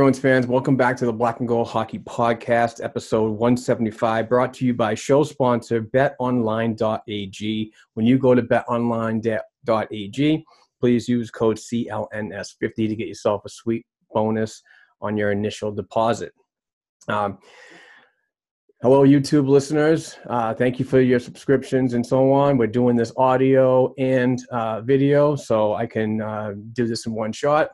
Bruins fans, welcome back to the Black and Gold Hockey Podcast, episode 175, brought to you by show sponsor betonline.ag. When you go to betonline.ag, please use code CLNS50 to get yourself a sweet bonus on your initial deposit. Um, hello, YouTube listeners. Uh, thank you for your subscriptions and so on. We're doing this audio and uh, video, so I can uh, do this in one shot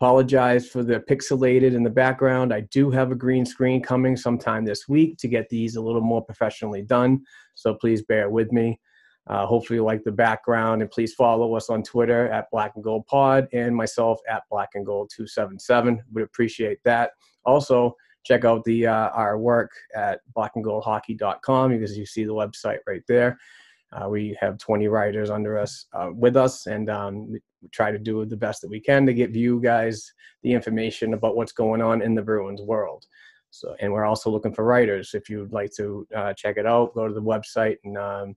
apologize for the pixelated in the background. I do have a green screen coming sometime this week to get these a little more professionally done. So please bear with me. Uh, hopefully, you like the background, and please follow us on Twitter at Black and Gold Pod and myself at Black and Gold 277. Would appreciate that. Also, check out the uh, our work at blackandgoldhockey.com because you see the website right there. Uh, we have 20 writers under us uh, with us, and um, we try to do the best that we can to give you guys the information about what's going on in the Bruins world. So, and we're also looking for writers. If you'd like to uh, check it out, go to the website and um,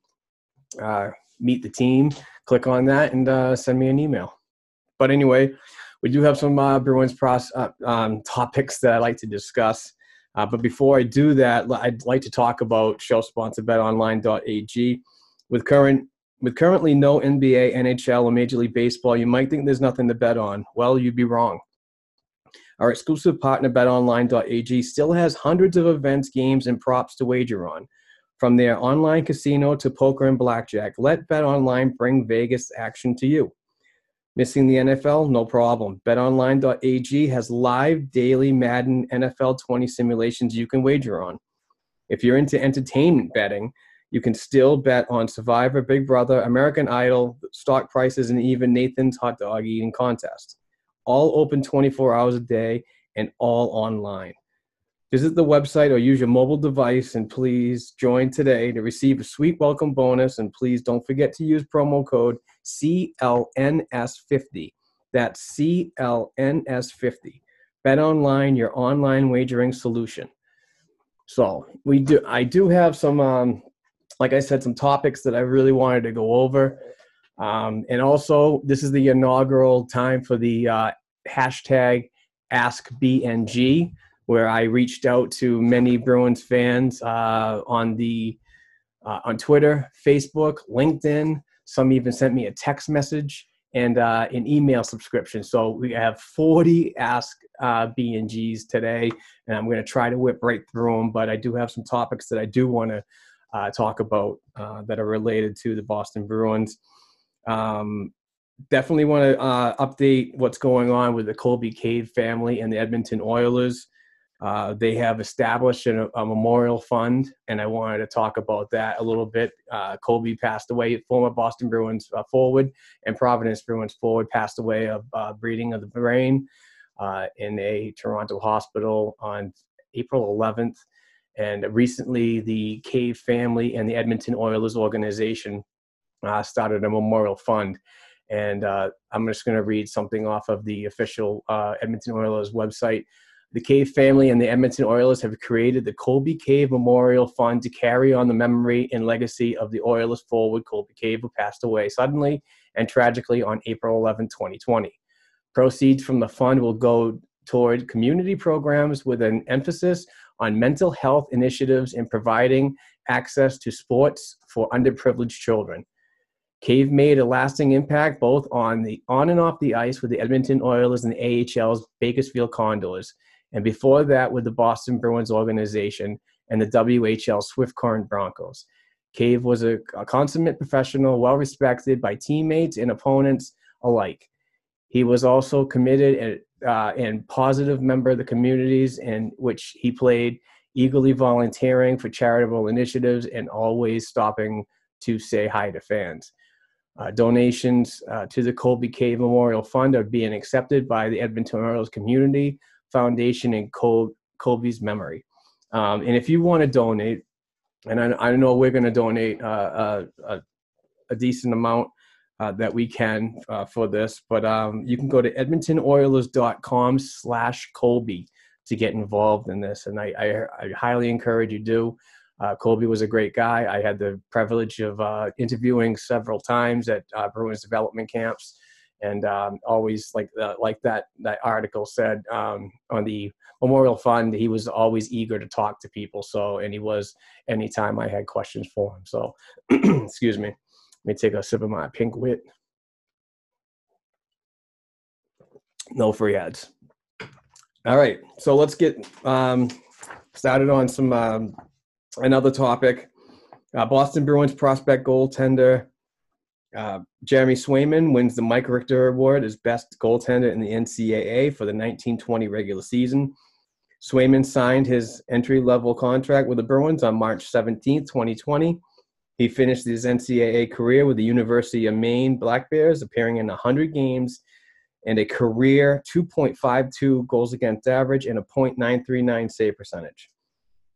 uh, meet the team. Click on that and uh, send me an email. But anyway, we do have some uh, Bruins pros- uh, um, topics that I like to discuss. Uh, but before I do that, I'd like to talk about show sponsor betonline.ag. With current with currently no NBA, NHL, or Major League Baseball, you might think there's nothing to bet on. Well, you'd be wrong. Our exclusive partner, betonline.ag, still has hundreds of events, games, and props to wager on. From their online casino to poker and blackjack, let BetOnline bring Vegas action to you. Missing the NFL? No problem. BetOnline.ag has live daily Madden NFL 20 simulations you can wager on. If you're into entertainment betting, you can still bet on Survivor, Big Brother, American Idol, stock prices, and even Nathan's hot dog eating contest. All open 24 hours a day and all online. Visit the website or use your mobile device and please join today to receive a sweet welcome bonus. And please don't forget to use promo code CLNS50. That's CLNS50. Bet online, your online wagering solution. So we do. I do have some, um, like I said, some topics that I really wanted to go over, um, and also this is the inaugural time for the uh, hashtag AskBNG, where I reached out to many Bruins fans uh, on the uh, on Twitter, Facebook, LinkedIn. Some even sent me a text message and uh, an email subscription. So we have 40 Ask uh, BNGs today, and I'm going to try to whip right through them. But I do have some topics that I do want to uh, talk about uh, that are related to the Boston Bruins. Um, definitely want to uh, update what's going on with the Colby Cave family and the Edmonton Oilers. Uh, they have established a, a, memorial fund, and I wanted to talk about that a little bit. Uh, Colby passed away, former Boston Bruins uh, forward, and Providence Bruins forward passed away of bleeding of the brain. in a Toronto hospital on April 11th. And recently, the Cave family and the Edmonton Oilers organization uh, started a memorial fund. And uh, I'm just going to read something off of the official uh, Edmonton Oilers website. The Cave family and the Edmonton Oilers have created the Colby Cave Memorial Fund to carry on the memory and legacy of the Oilers forward Colby Cave, who passed away suddenly and tragically on April 11, 2020. Proceeds from the fund will go toward community programs with an emphasis on mental health initiatives and providing access to sports for underprivileged children. Cave made a lasting impact both on the on and off the ice with the Edmonton Oilers and the AHL's Bakersfield Condors and before that with the Boston Bruins organization and the WHL Swift Current Broncos. Cave was a, a consummate professional, well respected by teammates and opponents alike. He was also committed uh, and positive member of the communities in which he played, eagerly volunteering for charitable initiatives and always stopping to say hi to fans. Uh, donations uh, to the Colby Cave Memorial Fund are being accepted by the Edmonton Oilers community Foundation in Col- Colby's memory. Um, and if you want to donate, and I, I know we're going to donate uh, a, a, decent amount uh, that we can uh, for this, but um, you can go to edmontonoilers.com slash Colby to get involved in this. And I, I, I highly encourage you do. Uh, Colby was a great guy. I had the privilege of uh, interviewing several times at uh, Bruins development camps and um, always like the, like that that article said um, on the memorial fund he was always eager to talk to people so and he was anytime i had questions for him so excuse me me take a sip of my pink wit no free ads all right so let's get um, started on some um, another topic uh, boston bruins prospect goaltender uh, Jeremy Swayman wins the Mike Richter Award as best goaltender in the NCAA for the 1920 regular season. Swayman signed his entry level contract with the Bruins on March 17, 2020. He finished his NCAA career with the University of Maine Black Bears, appearing in 100 games and a career 2.52 goals against average and a .939 save percentage.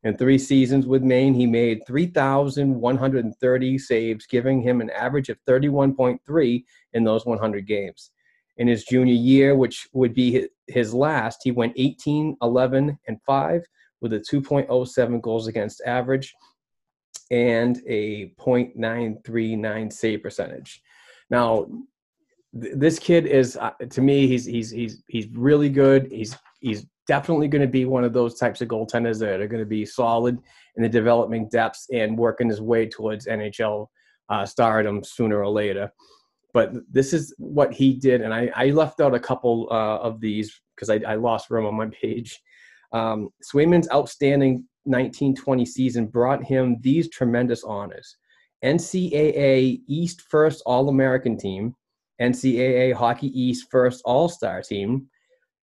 In three seasons with Maine, he made 3,130 saves, giving him an average of 31.3 in those 100 games. In his junior year, which would be his last, he went 18, 11, and 5 with a 2.07 goals against average and a .939 save percentage. Now, th- this kid is uh, to me he's he's he's he's really good. He's he's definitely going to be one of those types of goaltenders that are going to be solid in the development depths and working his way towards NHL uh, stardom sooner or later. But this is what he did, and I, I left out a couple uh, of these because I, I, lost room on my page. Um, Swayman's outstanding 1920 season brought him these tremendous honors: NCAA East First All American Team, NCAA Hockey East First All Star Team,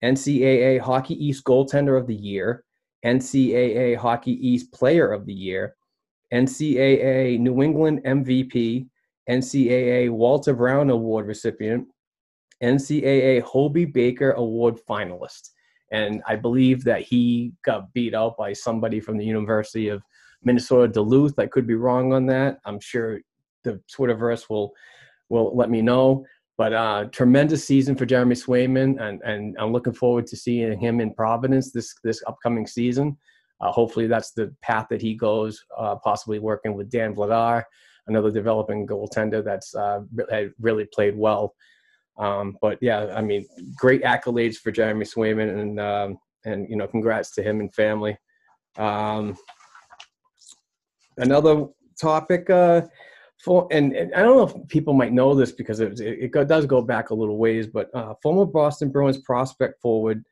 NCAA Hockey East Goaltender of the Year, NCAA Hockey East Player of the Year, NCAA New England MVP, NCAA Walter Brown Award recipient, NCAA Hobey Baker Award finalist. And I believe that he got beat out by somebody from the University of Minnesota Duluth. I could be wrong on that. I'm sure the Twitterverse will will let me know. But uh, tremendous season for Jeremy Swayman, and, and I'm looking forward to seeing him in Providence this this upcoming season. Uh, hopefully, that's the path that he goes, uh, possibly working with Dan Vladar, another developing goaltender that's uh, really played well. Um, but yeah, I mean, great accolades for Jeremy Swayman, and um, and you know, congrats to him and family. Um, another topic uh, for and, and, I don't know if people might know this because it, it, it does go back a little ways, but uh, former Boston Bruins prospect forward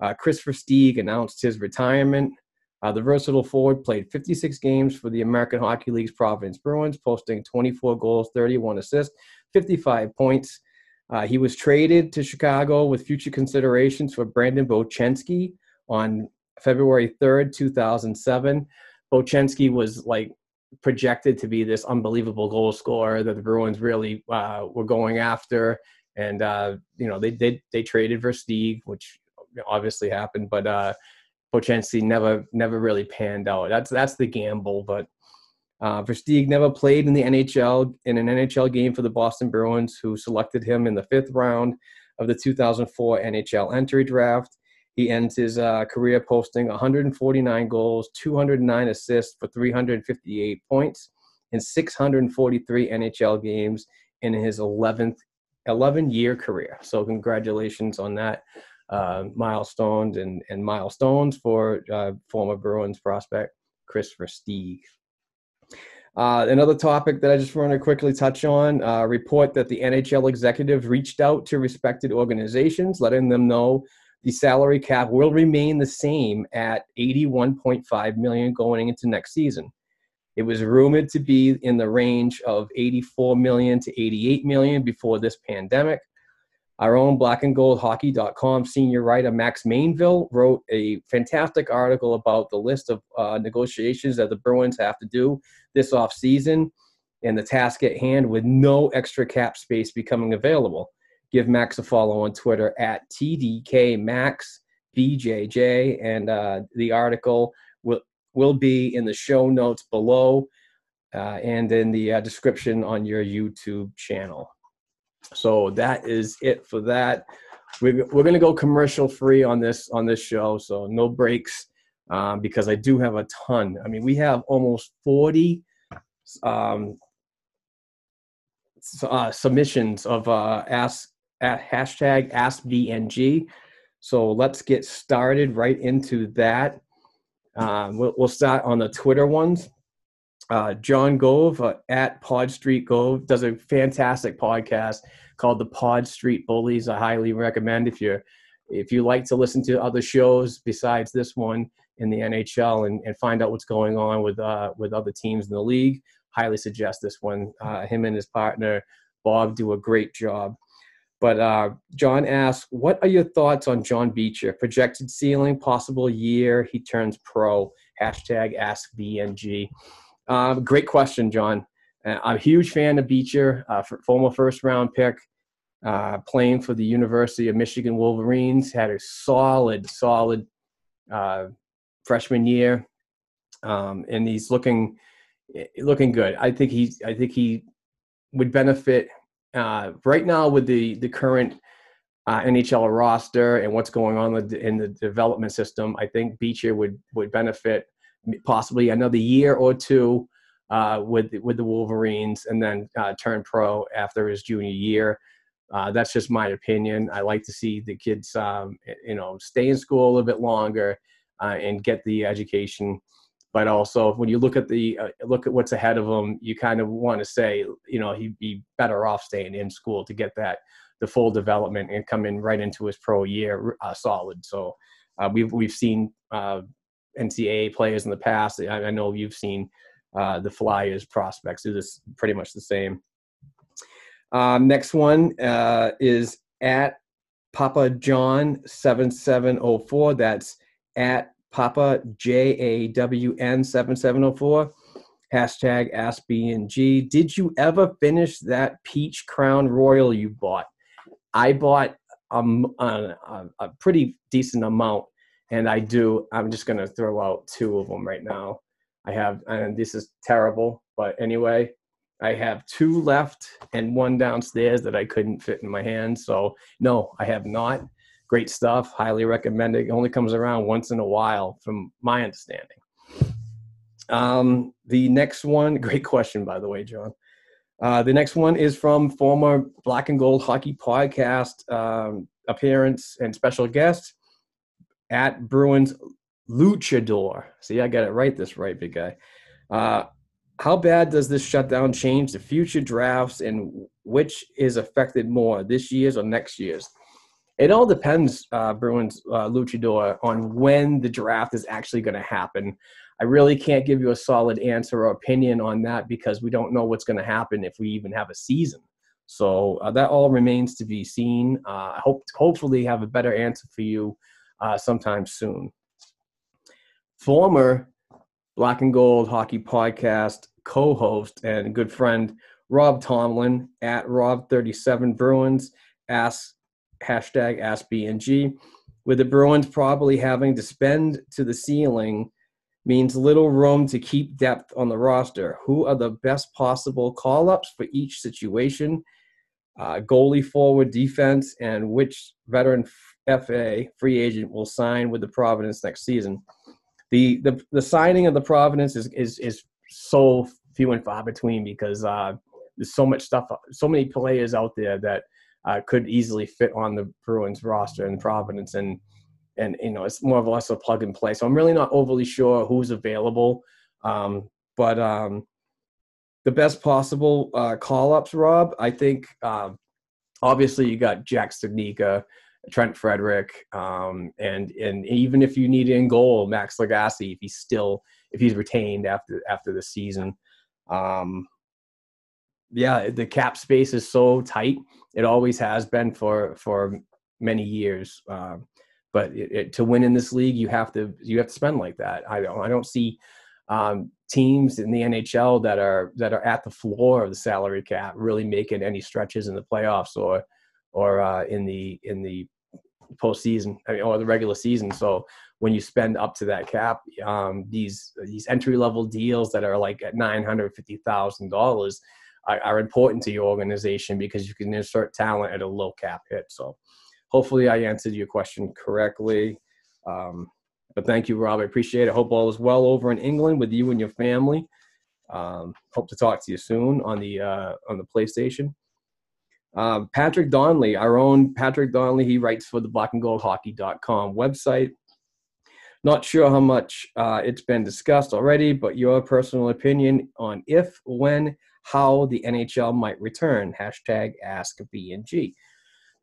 uh, Kris Versteeg announced his retirement. Uh, the versatile forward played 56 games for the American Hockey League's Providence Bruins, posting 24 goals, 31 assists, 55 points. Uh, he was traded to Chicago with future considerations for Brandon Bochenski on February 3rd, 2007. Bochenski was like projected to be this unbelievable goal scorer that the Bruins really uh, were going after. And uh, you know they they they traded Versteeg, which obviously happened, but uh, Bochenski never never really panned out. That's that's the gamble. But uh, Versteeg never played in the NHL in an NHL game for the Boston Bruins, who selected him in the fifth round of the 2004 NHL entry draft. He ends his uh, career posting 149 goals, 209 assists for 358 points in 643 NHL games in his 11th 11 year career. So congratulations on that uh, milestones and, and milestones for uh, former Bruins prospect Kris Versteeg. Uh, another topic that I just want to quickly touch on uh, report that the NHL executive reached out to respected organizations, letting them know the salary cap will remain the same at 81.5 million going into next season. It was rumored to be in the range of 84 million to 88 million before this pandemic. Our own blackandgoldhockey.com senior writer Max Mainville wrote a fantastic article about the list of uh, negotiations that the Bruins have to do this offseason and the task at hand with no extra cap space becoming available. Give Max a follow on Twitter at TDKMaxBJJ, and uh, the article will, will be in the show notes below uh, and in the uh, description on your YouTube channel. So that is it for that. We're, we're going to go commercial free on this on this show, so no breaks um, because I do have a ton. I mean, we have almost forty um, uh, submissions of uh, ask at hashtag AskBNG. So let's get started right into that. Um, we'll, we'll start on the Twitter ones. Uh, John Gove uh, at Pod Street Gove does a fantastic podcast called the Pod Street Bullies. I highly recommend if you're if you like to listen to other shows besides this one in the NHL and, and find out what's going on with uh, with other teams in the league. Highly suggest this one. Uh, him and his partner Bob do a great job. But uh, John asks, what are your thoughts on John Beecher? Projected ceiling, possible year he turns pro. Hashtag AskBNG. Uh, great question, John. Uh, I'm a huge fan of Beecher, uh, former first round pick, uh, playing for the University of Michigan Wolverines. Had a solid, solid uh, freshman year, um, and he's looking looking good. I think he's I think he would benefit uh, right now with the the current uh, NHL roster and what's going on in the development system. I think Beecher would would benefit possibly another year or two uh, with with the Wolverines, and then uh, turn pro after his junior year. Uh, that's just my opinion. I like to see the kids, um, you know, stay in school a little bit longer uh, and get the education. But also, when you look at the uh, look at what's ahead of him, you kind of want to say, you know, he'd be better off staying in school to get that the full development and come in right into his pro year uh, solid. So we've we've seen NCAA players in the past. I, I know you've seen uh, the Flyers prospects do this pretty much the same. Um, next one uh, is at Papa John seven seven zero oh four. That's at Papa J A W N seven seven zero oh four. Hashtag AskBNG. Did you ever finish that peach crown royal you bought? I bought a, a pretty decent amount and I do. I'm just gonna throw out two of them right now. I have, and this is terrible, but anyway, I have two left and one downstairs that I couldn't fit in my hand. So no, I have not. Great stuff. Highly recommend it. it only comes around once in a while, from my understanding. Um, the next one, great question, by the way, John. Uh, the next one is from former Black and Gold Hockey Podcast um, appearance and special guest at Bruins Luchador. See, I got it right this right, big guy. Uh, how bad does this shutdown change the future drafts and which is affected more, this year's or next year's? It all depends, uh, Bruins uh, Luchador, on when the draft is actually going to happen. I really can't give you a solid answer or opinion on that because we don't know what's going to happen if we even have a season. So uh, that all remains to be seen. Uh, I hope hopefully have a better answer for you uh, sometime soon. Former Black and Gold Hockey Podcast co host and good friend Rob Tomlin at Rob37 Bruins asks hashtag AskBNG. with the Bruins probably having to spend to the ceiling means little room to keep depth on the roster. Who are the best possible call ups for each situation? Uh, goalie, forward, defense, and which veteran FA free agent will sign with the Providence next season? The the, the signing of the Providence is, is is so few and far between because uh, there's so much stuff, so many players out there that uh, could easily fit on the Bruins roster in Providence, and and you know it's more or less a plug and play. So I'm really not overly sure who's available, um, but um, the best possible uh, call ups, Rob. I think um, obviously you got Jack Studnicka, Trent Frederick, um, and and even if you need in goal, Max Lagacé, if he's still if he's retained after after the season. Um, yeah, the cap space is so tight. It always has been for for many years. Um, but it, it, to win in this league, you have to you have to spend like that. I don't I don't see um, teams in the NHL that are that are at the floor of the salary cap really making any stretches in the playoffs or or uh, in the in the postseason I mean, or the regular season. So when you spend up to that cap, um, these these entry level deals that are like at nine hundred fifty thousand dollars are, important to your organization because you can insert talent at a low cap hit. So hopefully I answered your question correctly. Um, but thank you, Rob. I appreciate it. Hope all is well over in England with you and your family. Um, hope to talk to you soon on the uh, on the PlayStation. Uh, Patrick Donnelly, our own Patrick Donnelly, he writes for the blackandgoldhockey.com website. Not sure how much uh, it's been discussed already, but your personal opinion on if, when, how the NHL might return. Hashtag ask B&G.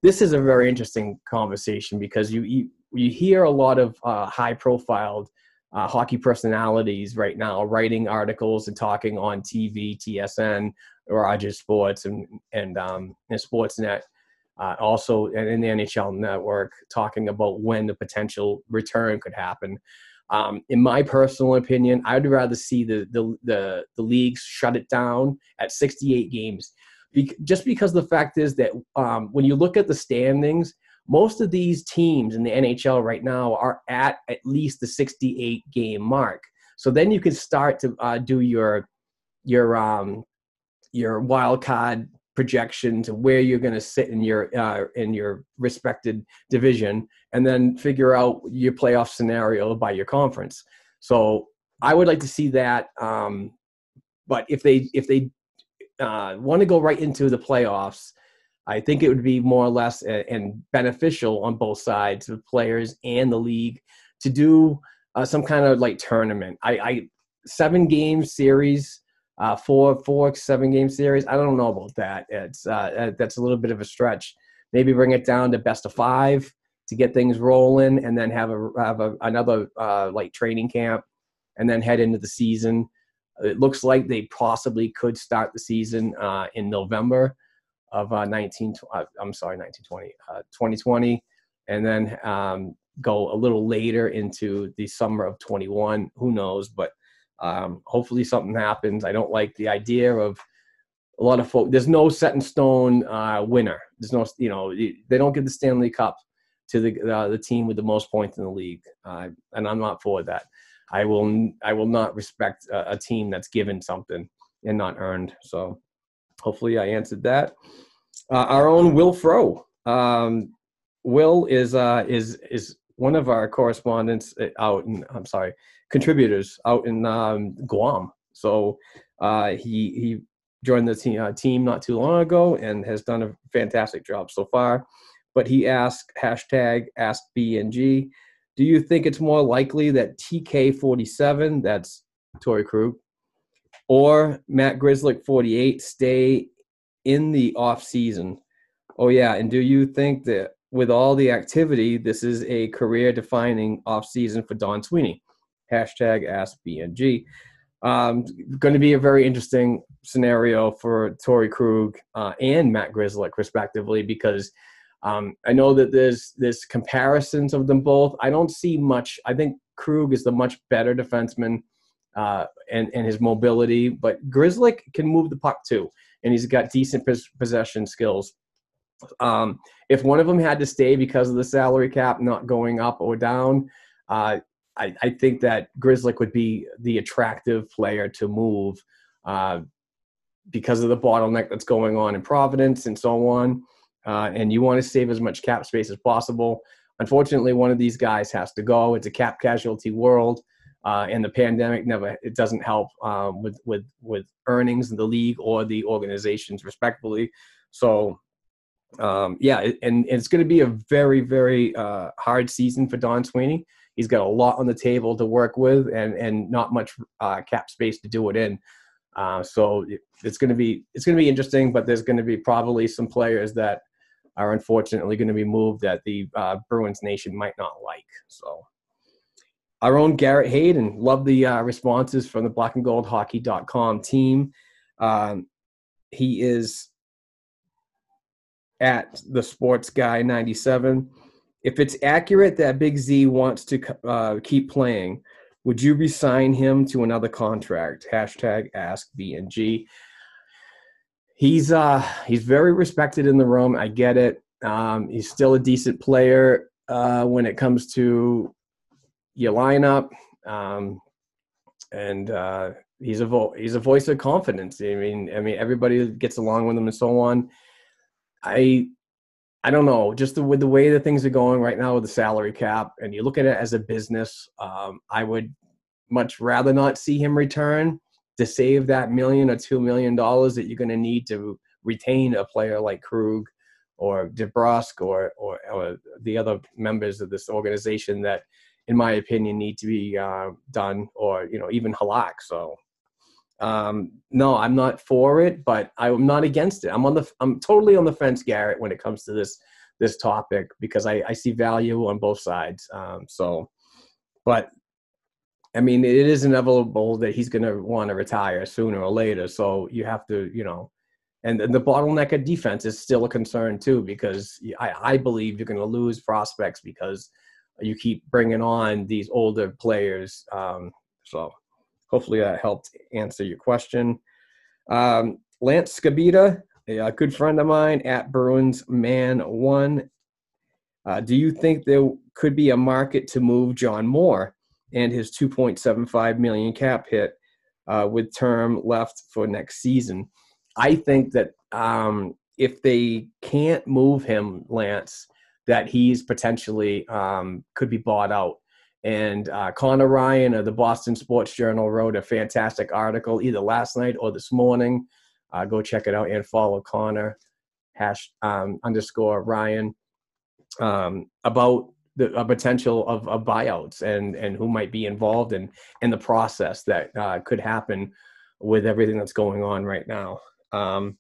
This is a very interesting conversation because you, you, you hear a lot of uh, high profiled uh, hockey personalities right now writing articles and talking on TV, TSN, Rogers Sports, and, and, um, and Sportsnet. Uh, also in the NHL network, talking about when the potential return could happen. Um, in my personal opinion, I'd rather see the, the the the leagues shut it down at 68 games, Be- just because the fact is that um, when you look at the standings, most of these teams in the NHL right now are at at least the 68 game mark. So then you can start to uh, do your your um, your wild card projections of where you're going to sit in your uh, in your respected division, and then figure out your playoff scenario by your conference. So I would like to see that. Um, but if they if they uh, want to go right into the playoffs, I think it would be more or less a, and beneficial on both sides, the players and the league, to do uh, some kind of like tournament. I, I seven game series uh, four, four, seven game series. I don't know about that. It's uh, uh, that's a little bit of a stretch. Maybe bring it down to best of five to get things rolling, and then have a have a, another uh, like training camp, and then head into the season. It looks like they possibly could start the season uh, in November of uh, 19. Uh, I'm sorry, 1920, 2020, and then um, go a little later into the summer of 21. Who knows? But um, hopefully something happens. I don't like the idea of a lot of folks. There's no set in stone uh, winner. There's no, you know, they don't give the Stanley Cup to the uh, the team with the most points in the league, uh, and I'm not for that. I will I will not respect a, a, team that's given something and not earned. So hopefully I answered that. Uh, our own Will Fro. Um, Will is uh, is is one of our correspondents uh, out in I'm sorry contributors out in um, Guam. So uh, he he joined the team, uh, team not too long ago and has done a fantastic job so far. But he asked hashtag ask BNG, do you think it's more likely that TK47, that's Torey Krug, or Matt Grzelcyk 48 stay in the off season? Oh yeah, and do you think that with all the activity, this is a career defining off season for Don Sweeney? Hashtag AskBNG. Um, going to be a very interesting scenario for Torey Krug uh, and Matt Grzelcyk, respectively, because um, I know that there's there's comparisons of them both. I don't see much. I think Krug is the much better defenseman uh, and and his mobility, but Grzelcyk can move the puck too, and he's got decent possession skills. Um, if one of them had to stay because of the salary cap not going up or down, uh, I, I, think that Grzelcyk would be the attractive player to move uh, because of the bottleneck that's going on in Providence and so on. Uh, and you want to save as much cap space as possible. Unfortunately, one of these guys has to go. It's a cap casualty world, uh, and the pandemic never it doesn't help um, with with with earnings in the league or the organizations, respectively. So um, yeah, and, and it's going to be a very, very uh, hard season for Don Sweeney. He's got a lot on the table to work with, and and not much uh, cap space to do it in. Uh, so it, it's going to be it's going to be interesting, but there's going to be probably some players that are unfortunately going to be moved that the uh, Bruins nation might not like. So our own Garrett Hayden, love the uh, responses from the Black and Gold Hockey.com team. Um, he is at the sports guy 97 if it's accurate that big z wants to uh, keep playing would you resign him to another contract? Hashtag ask bng he's uh he's very respected in the room. I get it. Um, he's still a decent player uh, when it comes to your lineup. Um, and uh, he's a vo- he's a voice of confidence. I mean i mean everybody gets along with him and so on. I I don't know, just the, with the way that things are going right now with the salary cap, and you look at it as a business, um, I would much rather not see him return to save that million or two million dollars that you're going to need to retain a player like Krug or DeBrusk or, or, or the other members of this organization that, in my opinion, need to be uh, done, or you know even Halak. So um, no, I'm not for it, but I'm not against it. I'm on the I'm totally on the fence, Garrett, when it comes to this this topic because I, I see value on both sides. Um, so, but I mean, it is inevitable that he's going to want to retire sooner or later. So you have to, you know, and, the bottleneck of defense is still a concern too because I, I believe you're going to lose prospects because you keep bringing on these older players. Um, so hopefully that helped answer your question. Um, Lance Scabita, a good friend of mine at Bruins Man One. Uh, do you think there could be a market to move John Moore and his 2.75 million cap hit uh, with term left for next season? I think that um, if they can't move him, Lance, that he's potentially um, could be bought out. And uh, Conor Ryan of the Boston Sports Journal wrote a fantastic article either last night or this morning. Uh, go check it out and follow Conor hash um, underscore Ryan um, about the potential of, of, buyouts and and who might be involved in in the process that uh, could happen with everything that's going on right now. Um,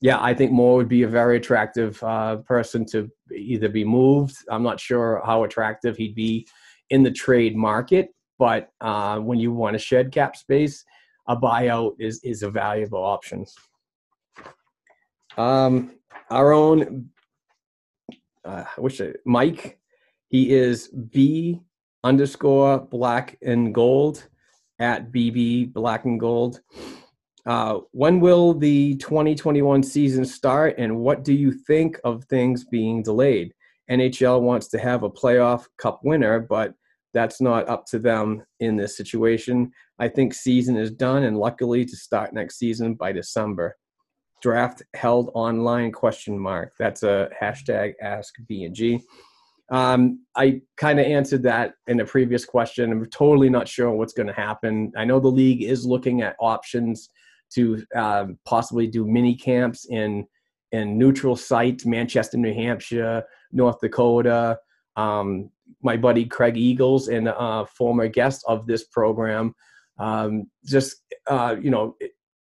yeah, I think Moore would be a very attractive uh, person to either be moved. I'm not sure how attractive he'd be in the trade market. But uh, when you want to shed cap space, a buyout is is a valuable option. Um, our own, uh, I wish I, Mike, he is B underscore black and gold at BB black and gold. Uh, when will the 2021 season start, and what do you think of things being delayed? NHL wants to have a playoff cup winner, but that's not up to them in this situation. I think season is done, and luckily to start next season by December. Draft held online question mark. That's a hashtag ask BNG. Um, I kind of answered that in a previous question. I'm totally not sure what's going to happen. I know the league is looking at options to um, possibly do mini camps in in neutral sites, Manchester, New Hampshire, North Dakota. Um, my buddy Craig Eagles and a former guest of this program um, just uh, you know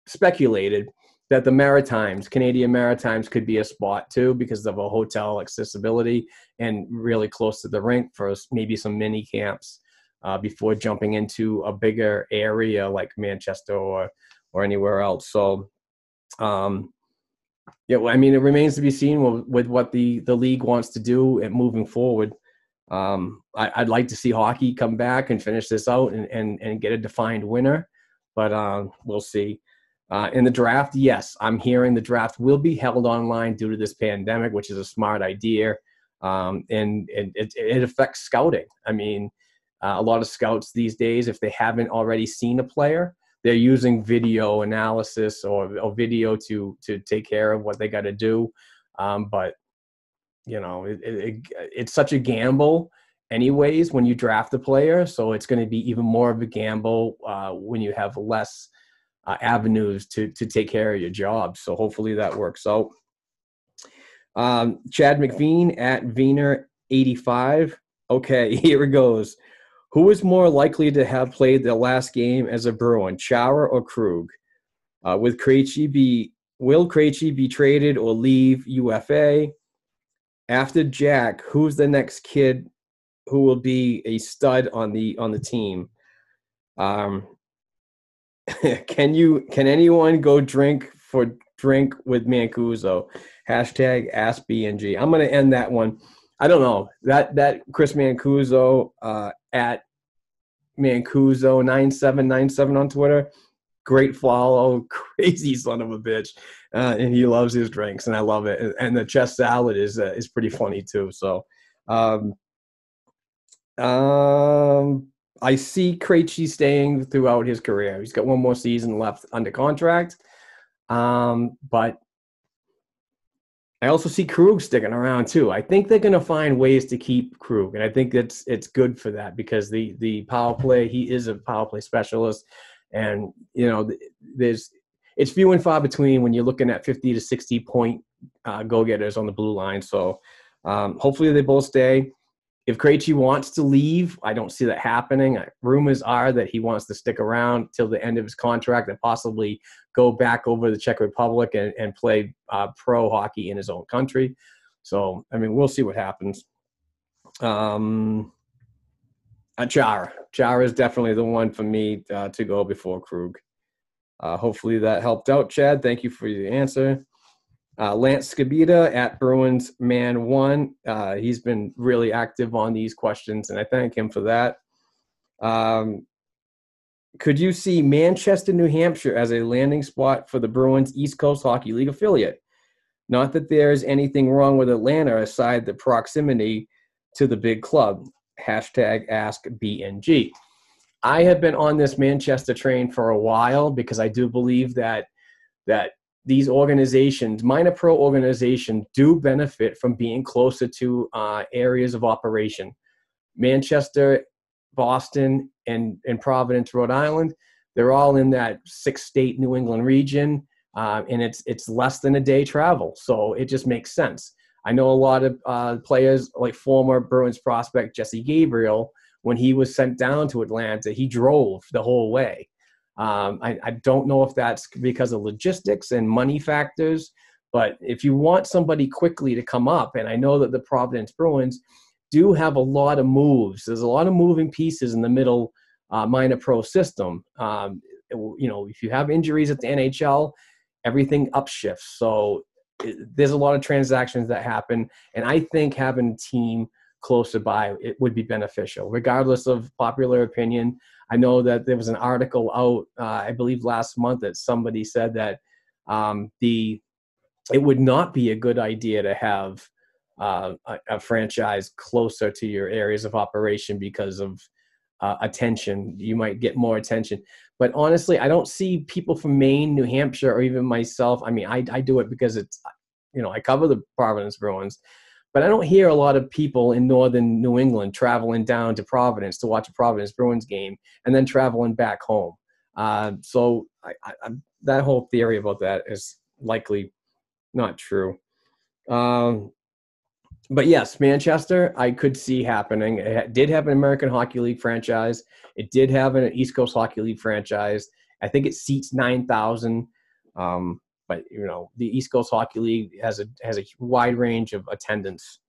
speculated that the Maritimes, Canadian Maritimes, could be a spot too because of a hotel accessibility and really close to the rink for maybe some mini camps uh, before jumping into a bigger area like Manchester or or anywhere else. So, um, yeah, I mean, it remains to be seen with, what the the league wants to do and moving forward. Um, I, would like to see hockey come back and finish this out and, and, and get a defined winner, but uh, we'll see. Uh, in the draft, yes, I'm hearing the draft will be held online due to this pandemic, which is a smart idea. Um, and, and it, it, affects scouting. I mean, uh, a lot of scouts these days, if they haven't already seen a player, they're using video analysis or, or video to to take care of what they got to do. Um, but you know, it, it, it's such a gamble, anyways, when you draft a player. So it's going to be even more of a gamble uh, when you have less uh, avenues to to take care of your job. So hopefully that works out. Um, Chad McVean at Veener85. Okay, here it goes. Who is more likely to have played the last game as a Bruin, Chara or Krug? Uh, with Krejci be will Krejci be traded or leave UFA? After Jack, who's the next kid who will be a stud on the on the team? Um, can you can anyone go drink for drink with Mancuso? Hashtag ask BNG. I'm gonna end that one. I don't know that that Chris Mancuso uh, at Mancuso nine seven nine seven on Twitter. Great follow, crazy son of a bitch, uh, and he loves his drinks, and I love it. And, the chest salad is uh, is pretty funny too. So, um, um, I see Krejci staying throughout his career. He's got one more season left under contract, um, but I also see Krug sticking around too. I think they're going to find ways to keep Krug, and I think it's it's good for that because the the power play he is a power play specialist, and you know there's it's few and far between when you're looking at 50 to 60 point uh, go getters on the blue line. So um, hopefully they both stay. If Krejci wants to leave, I don't see that happening. Rumors are that he wants to stick around till the end of his contract and possibly go back over to the Czech Republic and, and play uh, pro hockey in his own country. So, I mean, we'll see what happens. Um, uh, Chara. Chara is definitely the one for me uh, to go before Krug. Uh, hopefully that helped out, Chad. Thank you for your answer. Uh, Lance Scabita at Bruins Man One. Uh, he's been really active on these questions, and I thank him for that. Um, could you see Manchester, New Hampshire as a landing spot for the Bruins East Coast Hockey League affiliate? Not that there's anything wrong with Atlanta aside the proximity to the big club. Hashtag ask BNG. I have been on this Manchester train for a while because I do believe that that these organizations, minor pro organizations, do benefit from being closer to uh, areas of operation. Manchester, Boston, and, and Providence, Rhode Island, they're all in that six state New England region, uh, and it's it's less than a day travel, so it just makes sense. I know a lot of uh, players, like former Bruins prospect Jesse Gabrielle, when he was sent down to Atlanta, he drove the whole way. Um, I, I don't know if that's because of logistics and money factors, but if you want somebody quickly to come up, and I know that the Providence Bruins do have a lot of moves. There's a lot of moving pieces in the middle uh, minor pro system. Um, you know, if you have injuries at the NHL, everything upshifts. So it, there's a lot of transactions that happen, and I think having a team closer by it would be beneficial, regardless of popular opinion. I know that there was an article out, uh, I believe last month, that somebody said that um, the it would not be a good idea to have uh, a, a, franchise closer to your areas of operation because of uh, attention. You might get more attention. But honestly, I don't see people from Maine, New Hampshire, or even myself. I mean, I, I do it because it's, you know, I cover the Providence Bruins. But I don't hear a lot of people in northern New England traveling down to Providence to watch a Providence Bruins game and then traveling back home. Uh, so I, I, that whole theory about that is likely not true. Um, but yes, Manchester, I could see happening. It did have an American Hockey League franchise. It did have an East Coast Hockey League franchise. I think it seats nine thousand. Um, but you know the East Coast Hockey League has a has a wide range of attendance.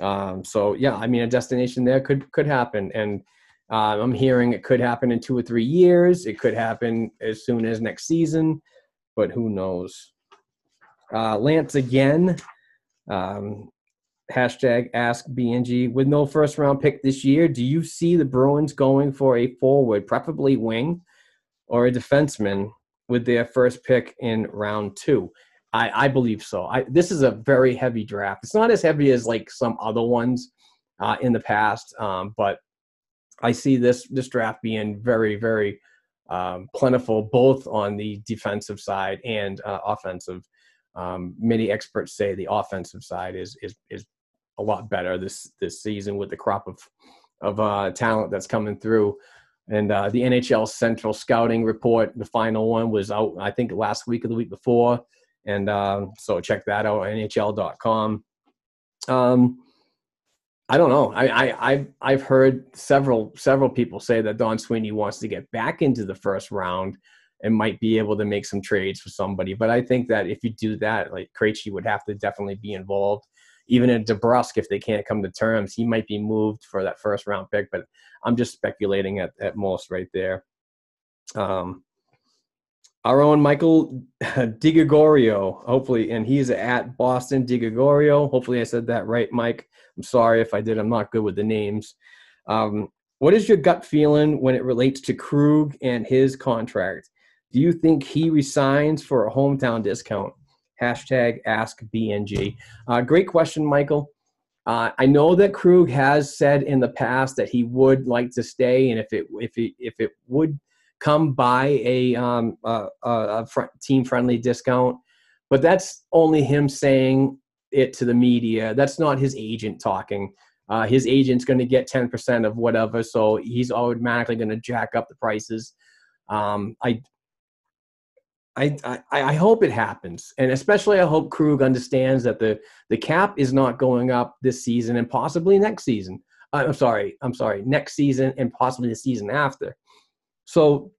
Um, so yeah, I mean a destination there could could happen, and uh, I'm hearing it could happen in two or three years. It could happen as soon as next season, but who knows? Uh, Lance again. Um, hashtag ask BNG with no first round pick this year. Do you see the Bruins going for a forward, preferably wing, or a defenseman with their first pick in round two. I, I believe so. I, this is a very heavy draft. It's not as heavy as like some other ones uh, in the past, um, but I see this this draft being very very um, plentiful, both on the defensive side and uh, offensive. Um, many experts say the offensive side is is is a lot better this this season with the crop of of uh, talent that's coming through. And uh, the NHL Central Scouting Report, the final one was out, I think, last week or the week before. And uh, so check that out, NHL.com. Um, I don't know. I, I I've I've heard several several people say that Don Sweeney wants to get back into the first round and might be able to make some trades for somebody. But I think that if you do that, like Krejci would have to definitely be involved. Even at DeBrusk, if they can't come to terms, he might be moved for that first round pick. But I'm just speculating at, at most right there. Um, our own Michael DiGregorio, hopefully, and he's at Boston DiGregorio. Hopefully, I said that right, Mike. I'm sorry if I did. I'm not good with the names. Um, what is your gut feeling when it relates to Krug and his contract? Do you think he resigns for a hometown discount? Hashtag ask BNG. Uh, great question, Michael. Uh, I know that Krug has said in the past that he would like to stay, and if it if it if it would come by a, um, a, a team friendly discount, but that's only him saying it to the media. That's not his agent talking. Uh, his agent's going to get 10% of whatever, so he's automatically going to jack up the prices. Um, I, I, I, I hope it happens, and especially I hope Krug understands that the the cap is not going up this season and possibly next season. Uh, I'm sorry, I'm sorry, next season and possibly the season after. So,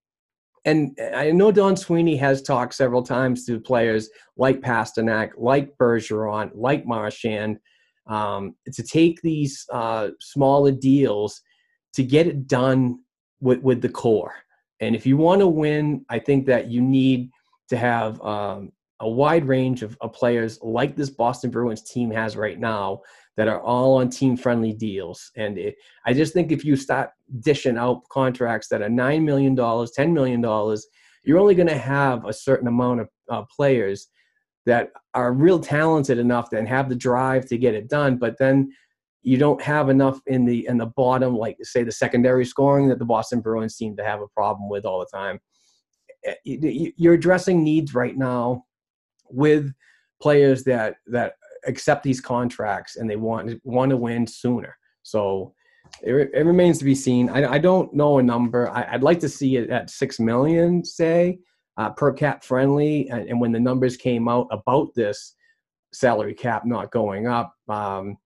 and I know Don Sweeney has talked several times to players like Pastrnak, like Bergeron, like Marchand, um, to take these uh, smaller deals to get it done with, with the core. And if you want to win, I think that you need to have um, a wide range of, of, players like this Boston Bruins team has right now that are all on team friendly deals. And it, I just think if you start dishing out contracts that are $9 million, $10 million, you're only going to have a certain amount of uh, players that are real talented enough and have the drive to get it done. But then you don't have enough in the in the bottom, like say the secondary scoring that the Boston Bruins seem to have a problem with all the time. You're addressing needs right now with players that that accept these contracts and they want want to win sooner. So it, it remains to be seen. I, I don't know a number. I, would like to see it at six million, say, uh, per cap friendly. And, and, when the numbers came out about this salary cap not going up, um,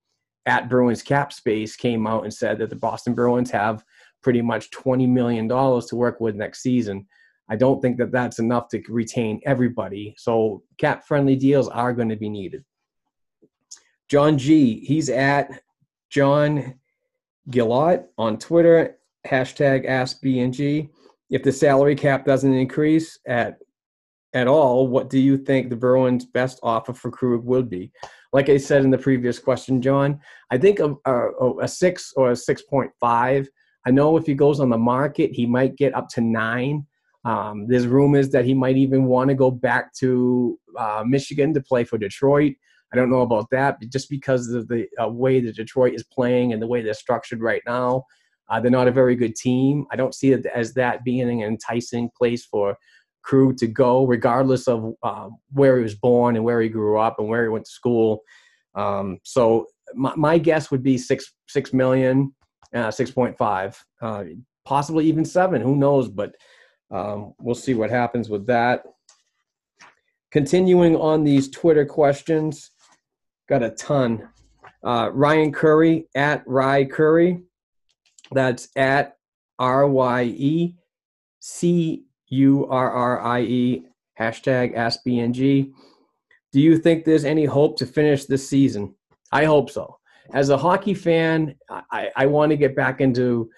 at Bruins cap space came out and said that the Boston Bruins have pretty much twenty million dollars to work with next season. I don't think that that's enough to retain everybody. So cap friendly deals are going to be needed. John G. He's at John Gillot on Twitter. Hashtag AskBNG. If the salary cap doesn't increase at at all, what do you think the Bruins' best offer for Krug would be? Like I said in the previous question, John, I think a, a, uh, oh, a six or a six point five. I know if he goes on the market, he might get up to nine. Um, there's rumors that he might even want to go back to uh, Michigan to play for Detroit. I don't know about that, just because of the uh, way that Detroit is playing and the way they're structured right now, uh, they're not a very good team. I don't see it as that being an enticing place for Krug to go, regardless of uh, where he was born and where he grew up and where he went to school. Um, so my, my, guess would be six six million, uh, six point five, uh, possibly even seven. Who knows? But um, we'll see what happens with that. Continuing on these Twitter questions, got a ton. Uh, Ryan Curry at Rye Curry. That's at R Y E C U R R I E. Hashtag AskBNG. Do you think there's any hope to finish this season? I hope so. As a hockey fan, I, I want to get back into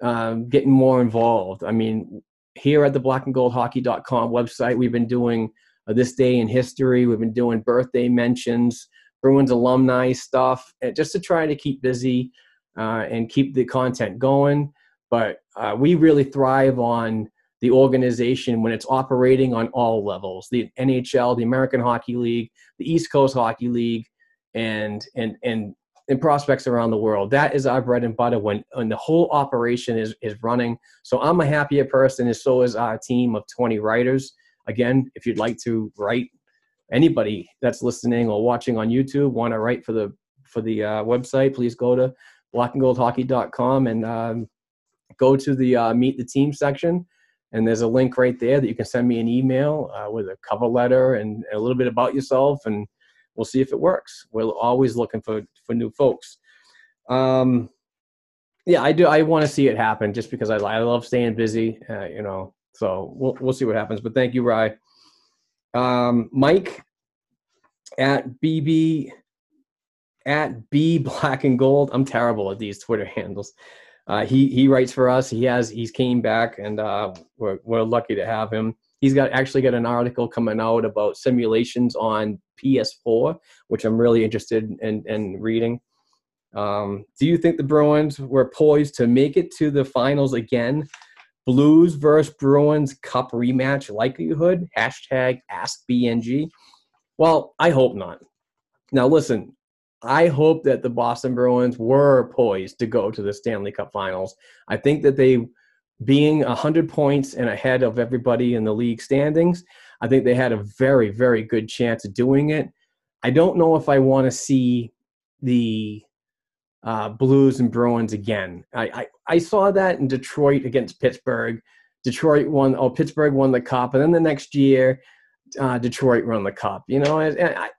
um, getting more involved. I mean, here at the blackandgoldhockey.com website, we've been doing uh, this day in history. We've been doing birthday mentions. Bruins alumni stuff, just to try to keep busy uh, and keep the content going. But uh, we really thrive on the the organization when it's operating on all levels the NHL, the American Hockey League, the East Coast Hockey League, and and and and prospects around the world. That is our bread and butter when, when the whole operation is, is running. So I'm a happier person, and so is our team of 20 writers. Again, if you'd like to write, anybody that's listening or watching on YouTube want to write for the for the uh, website, please go to blackandgoldhockey.com and um, go to the uh, meet the team section. And there's a link right there that you can send me an email uh, with a cover letter and a little bit about yourself, and we'll see if it works. We're always looking for for new folks. Um, yeah, I do. I want to see it happen just because I I love staying busy. Uh, you know, so we'll we'll see what happens. But thank you, Rye. Um, Mike at BB at B Black and Gold. I'm terrible at these Twitter handles. Uh, he he writes for us. He has he's came back, and uh, we're we're lucky to have him. He's got actually got an article coming out about simulations on PS4, which I'm really interested in, in reading. Um, do you think the Bruins were poised to make it to the finals again? Blues versus Bruins Cup rematch likelihood? Hashtag AskBNG. Well, I hope not. Now, listen, I hope that the Boston Bruins were poised to go to the Stanley Cup Finals. I think that they, being 100 points and ahead of everybody in the league standings, I think they had a very, very good chance of doing it. I don't know if I want to see the uh, Blues and Bruins again. I, I, I saw that in Detroit against Pittsburgh. Detroit won, oh, Pittsburgh won the cup. And then the next year, uh, Detroit won the cup. You know, and, and I,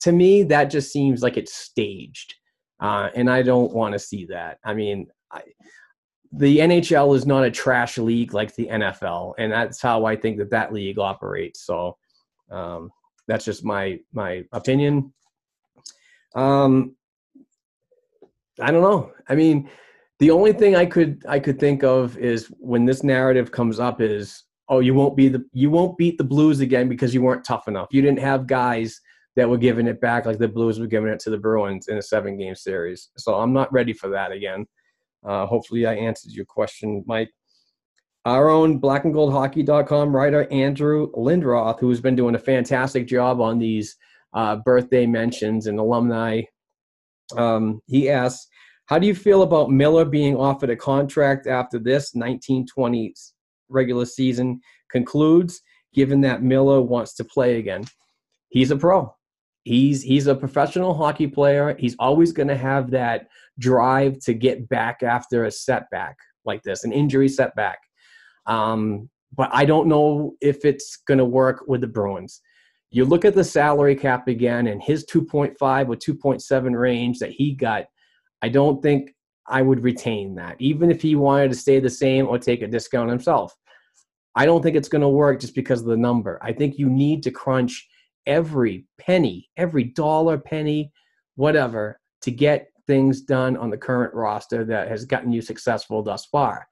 to me, that just seems like it's staged. Uh, and I don't want to see that. I mean, I, the NHL is not a trash league like the NFL, and that's how I think that that league operates. So um, that's just my my opinion. Um, I don't know. I mean, the only thing I could I could think of is when this narrative comes up is oh you won't be the you won't beat the Blues again because you weren't tough enough. You didn't have guys that were giving it back like the Blues were giving it to the Bruins in a seven game series. So I'm not ready for that again. Uh, hopefully, I answered your question, Mike. Our own blackandgoldhockey.com writer, Andrew Lindroth, who's been doing a fantastic job on these uh, birthday mentions and alumni, um, he asks, How do you feel about Miller being offered a contract after this 1920 regular season concludes, given that Miller wants to play again? He's a pro. He's he's a professional hockey player. He's always going to have that drive to get back after a setback like this, an injury setback. Um, but I don't know if it's going to work with the Bruins. You look at the salary cap again and his 2.5 or 2.7 range that he got. I don't think I would retain that, even if he wanted to stay the same or take a discount himself. I don't think it's going to work just because of the number. I think you need to crunch every penny, every dollar, penny, whatever, to get things done on the current roster that has gotten you successful thus far.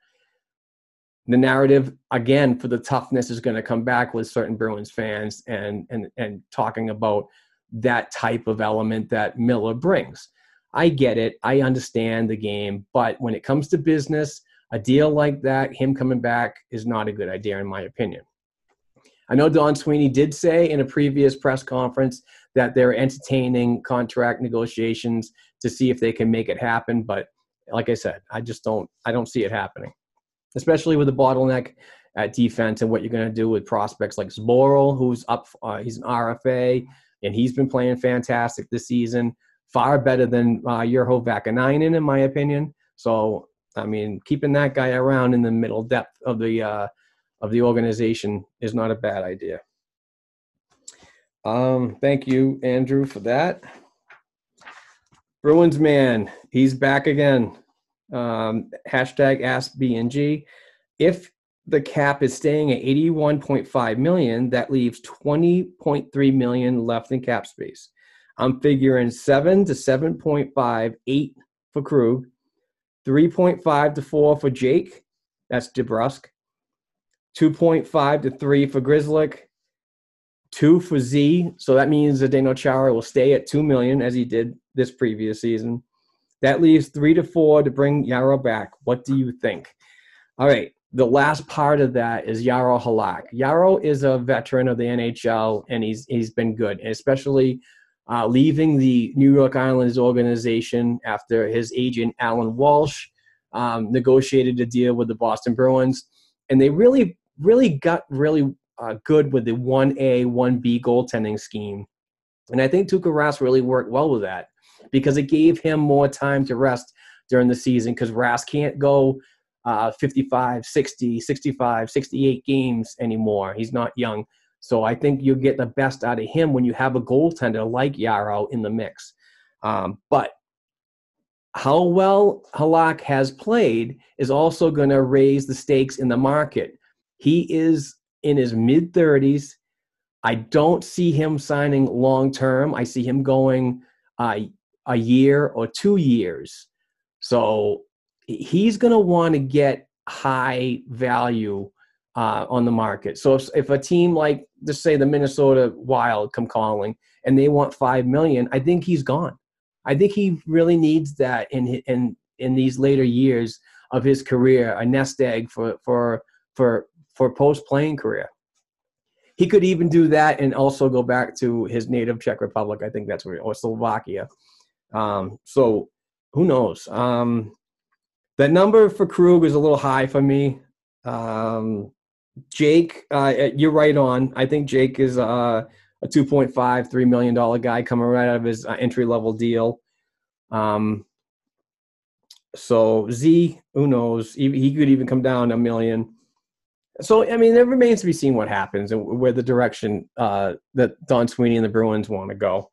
The narrative, again, for the toughness is going to come back with certain Bruins fans and, and, and talking about that type of element that Miller brings. I get it. I understand the game. But when it comes to business, a deal like that, him coming back, is not a good idea, in my opinion. I know Don Sweeney did say in a previous press conference that they're entertaining contract negotiations to see if they can make it happen. But like I said, I just don't I don't see it happening, especially with the bottleneck at defense and what you're going to do with prospects like Zboril, who's up. Uh, he's an RFA and he's been playing fantastic this season, far better than uh, Urho Vaakanainen in my opinion. So I mean, keeping that guy around in the middle depth of the uh, of the organization is not a bad idea. Um, thank you, Andrew, for that. Bruins man, he's back again. Um, hashtag AskBNG. If the cap is staying at 81.5 million, that leaves 20.3 million left in cap space. I'm figuring 7 to 7.5, 8 for Krug, 3.5 to 4 for Jake, that's DeBrusk, 2.5 to 3 for Grzelcyk, 2 for Z. So that means Zdeno Chara will stay at 2 million as he did this previous season. That leaves 3 to 4 to bring Jaro back. What do you think? All right. the last part of that is Jaro Halak. Jaro is a veteran of the NHL, and he's he's been good, especially uh, leaving the New York Islanders organization after his agent Alan Walsh um, negotiated a deal with the Boston Bruins, and they really really got really uh, good with the one A one B goaltending scheme, and I think Tuukka Rask really worked well with that because it gave him more time to rest during the season because Rask can't go uh, 55, 60, 65, 68 games anymore. He's not young. So I think you get the best out of him when you have a goaltender like Jaro in the mix. Um, but how well Halak has played is also going to raise the stakes in the market. He is in his mid 30s. I don't see him signing long term. I see him going uh, a year or two years. So he's going to want to get high value uh, on the market. So if, if a team like, let's say the Minnesota Wild come calling and they want five million, I think he's gone. I think he really needs that in in in these later years of his career, a nest egg for for for for post playing career. He could even do that and also go back to his native Czech Republic. I think that's where, or Slovakia. Um, so who knows? Um, that number for Krug is a little high for me. Um, Jake, uh, you're right on. I think Jake is uh, a 2.5, $3 million guy coming right out of his uh, entry level deal. Um, so Z, who knows? He, he could even come down a million. So, I mean, it remains to be seen what happens and where the direction uh, that Don Sweeney and the Bruins want to go.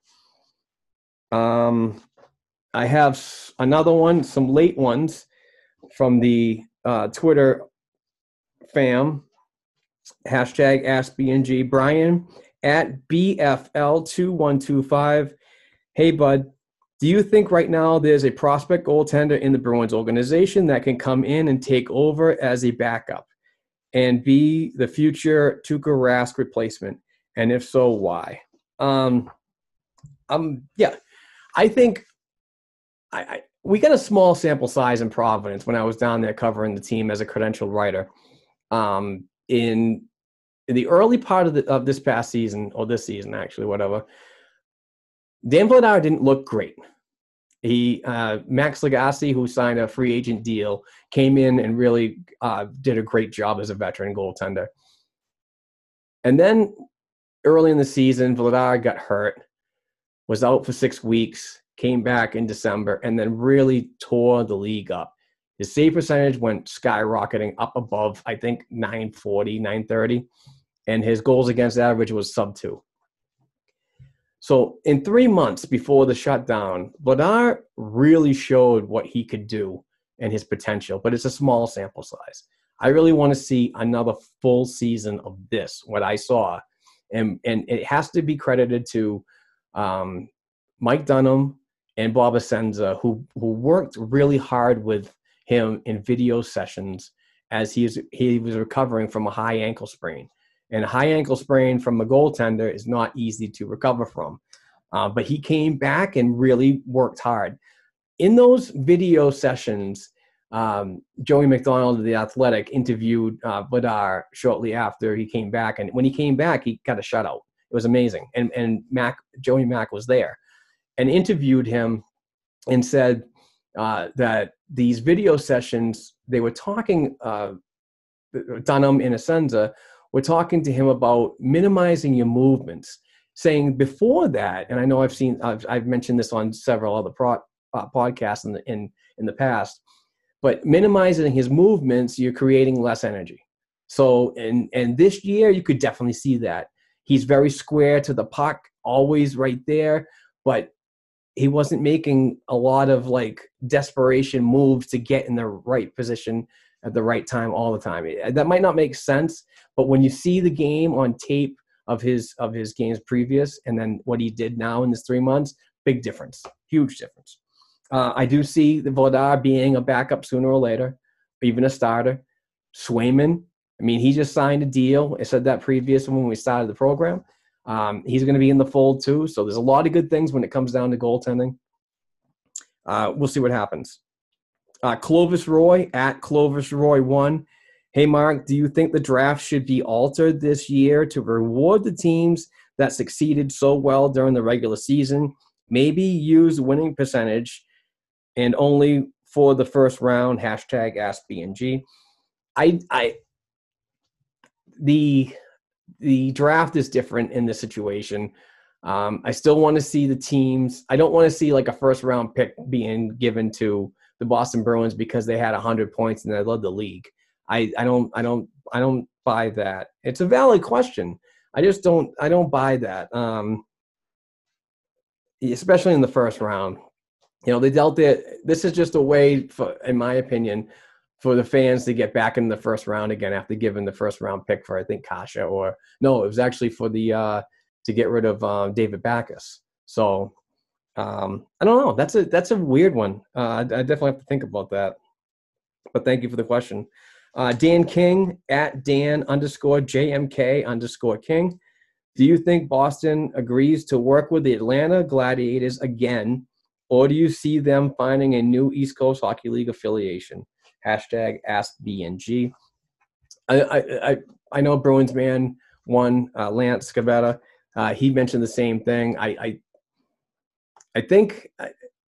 Um, I have another one, some late ones from the uh, Twitter fam. Hashtag AskBNG. Brian at BFL2125. Hey, bud. Do you think right now there's a prospect goaltender in the Bruins organization that can come in and take over as a backup and be the future Tuukka Rask replacement? And if so, why? Um, um, yeah, I think I, I we got a small sample size in Providence when I was down there covering the team as a credentialed writer. Um, in, in the early part of, the, of this past season, or this season actually, whatever, Dan Vladar didn't look great. He uh, Max Lagacé, who signed a free agent deal, came in and really uh, did a great job as a veteran goaltender. And then early in the season, Vladar got hurt, was out for six weeks came back in December, and then really tore the league up. His save percentage went skyrocketing up above, I think, 940, 930, and his goals against average was sub two. So in three months before the shutdown, Vladar really showed what he could do and his potential, but it's a small sample size. I really want to see another full season of this, what I saw. And, and it has to be credited to um, Mike Dunham, and Bob Essensa, who who worked really hard with him in video sessions as he was he was recovering from a high ankle sprain. And a high ankle sprain from a goaltender is not easy to recover from. Uh, but he came back and really worked hard. In those video sessions, um, Joey McDonald of The Athletic interviewed uh, Vladar shortly after he came back. And when he came back, he got a shutout. It was amazing. And, and Mac, Joey Mack was there and interviewed him and said uh, that these video sessions they were talking uh, Dunham and Essensa were talking to him about minimizing your movements, saying before that, and I know I've seen I've, I've mentioned this on several other pro, uh, podcasts in the in in the past, but minimizing his movements, you're creating less energy. So and and this year you could definitely see that he's very square to the puck, always right there, but he wasn't making a lot of like desperation moves to get in the right position at the right time all the time. That might not make sense, but when you see the game on tape of his of his games previous and then what he did now in this three months, big difference, huge difference. Uh, I do see the Vladar being a backup sooner or later, even a starter. Swayman, I mean, he just signed a deal. I said that previous when we started the program. Um, he's going to be in the fold too. So there's a lot of good things when it comes down to goaltending. Uh, we'll see what happens. Uh, Clovis Roy at Clovis Roy one. Hey, Mark, do you think the draft should be altered this year to reward the teams that succeeded so well during the regular season? Maybe use winning percentage and only for the first round. Hashtag Ask BNG. I, I, the, the draft is different in this situation. Um, I still want to see the teams. I don't want to see like a first round pick being given to the Boston Bruins because they had 100 points and they led the league. I, I don't I don't I don't buy that. It's a valid question. I just don't I don't buy that. Um, especially in the first round. You know, they dealt it. This is just a way, for, in my opinion, for the fans to get back in the first round again after giving the first round pick for I think Kase or no, it was actually for the uh, to get rid of uh, David Backes. So um, I don't know. That's a that's a weird one. Uh, I, I, definitely have to think about that. But thank you for the question. Uh, Dan King at Dan underscore JMK underscore King. Do you think Boston agrees to work with the Atlanta Gladiators again, or do you see them finding a new East Coast Hockey League affiliation? Hashtag Ask BNG. I I I, I know Bruins man one uh, Lance Scavetta. Uh, he mentioned the same thing. I, I I think uh,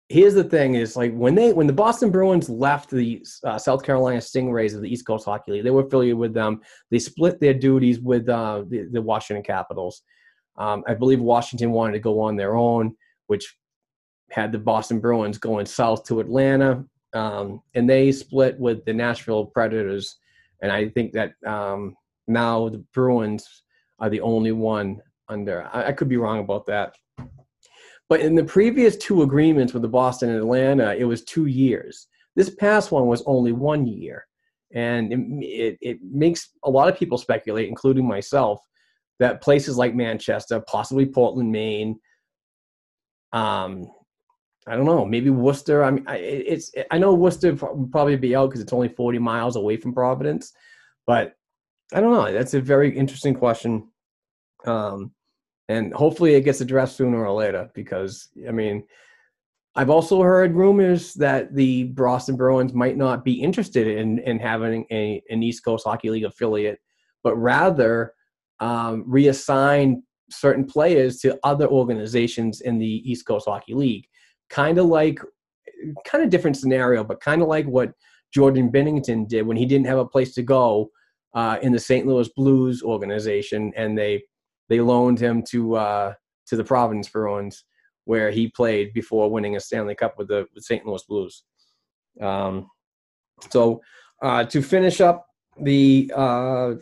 here's the thing: is like when they when the Boston Bruins left the uh, South Carolina Stingrays of the East Coast Hockey League, they were affiliated with them. They split their duties with uh, the, the, Washington Capitals. Um, I believe Washington wanted to go on their own, which had the Boston Bruins going south to Atlanta, um, and they split with the Nashville Predators. And I think that um, now the Bruins are the only one under. I, I could be wrong about that but in the previous two agreements with the Boston and Atlanta, it was two years. This past one was only one year. And it, it, it makes a lot of people speculate, including myself, that places like Manchester, possibly Portland, Maine, um, I don't know, maybe Worcester. I mean, it's I know Worcester would probably be out because it's only 40 miles away from Providence, but I don't know. That's a very interesting question. Um, and hopefully it gets addressed sooner or later because I mean, I've also heard rumors that the Boston Bruins might not be interested in in having a an East Coast Hockey League affiliate, but rather um, reassign certain players to other organizations in the East Coast Hockey League, kind of like, kind of different scenario, but kind of like what Jordan Binnington did when he didn't have a place to go uh, in the St. Louis Blues organization, and they they loaned him to uh, to the Providence Bruins, where he played before winning a Stanley Cup with the with St. Louis Blues. Um, so uh, to finish up the uh,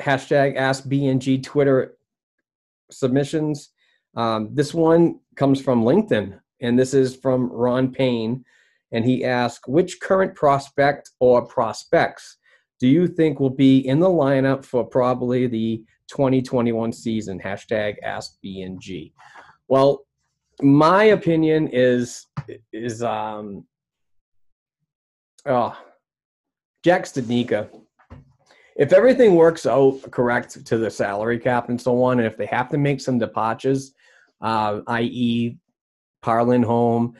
hashtag Ask BNG Twitter submissions, um, this one comes from LinkedIn, and this is from Ron Payne, and he asked, "Which current prospect or prospects do you think will be in the lineup for probably the 2021 season. Hashtag Ask BNG. Well, my opinion is is um oh Jack Studnicka. If everything works out correct to the salary cap and so on, and if they have to make some departures, uh, i.e., Par Lindholm,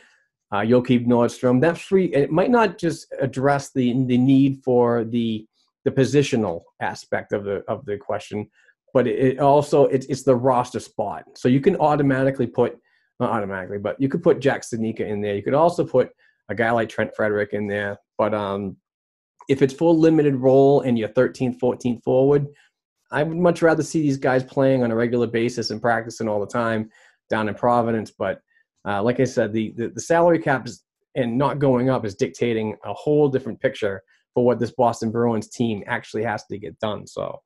uh, Joakim Nordstrom, that free it might not just address the the need for the the positional aspect of the of the question, but it also it's, it's the roster spot. So you can automatically put not automatically, but you could put Jack Studnicka in there. You could also put a guy like Trent Frederic in there. But um, if it's full limited role and you're 13th, 14th forward, I would much rather see these guys playing on a regular basis and practicing all the time down in Providence. But uh, like I said, the, the, the salary cap is, and not going up is dictating a whole different picture for what this Boston Bruins team actually has to get done. So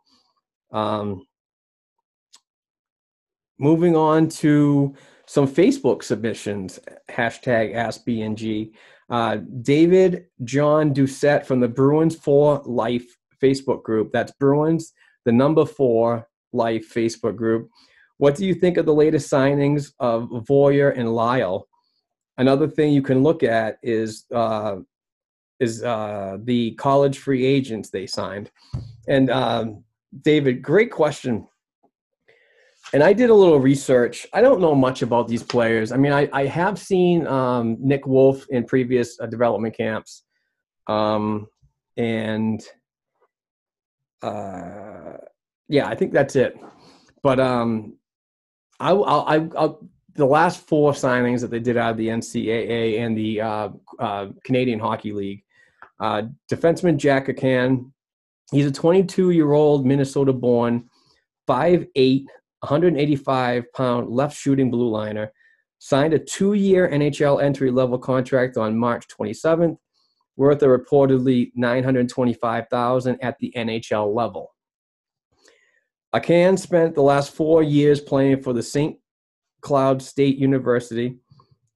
um, moving on to some Facebook submissions. Hashtag AskBNG. Uh, David John Doucette from the Bruins for Life Facebook group. That's Bruins, the number four Life Facebook group. What do you think of the latest signings of Voyer and Lyle? Another thing you can look at is uh, is uh, the college free agents they signed. And um, David, great question and I did a little research. I don't know much about these players. I mean, I, I have seen um, Nick Wolf in previous uh, development camps, um, and uh, yeah, I think that's it. But um, I, I, I, I, the last four signings that they did out of the NCAA and the uh, uh, Canadian Hockey League, uh, defenseman Jack Ahcan, he's a 22 year old Minnesota born, 5'8, 185 pound left shooting blue liner, signed a two year NHL entry level contract on March 27th, worth a reportedly 925000 at the NHL level. Ahcan spent the last four years playing for the St. Cloud State University,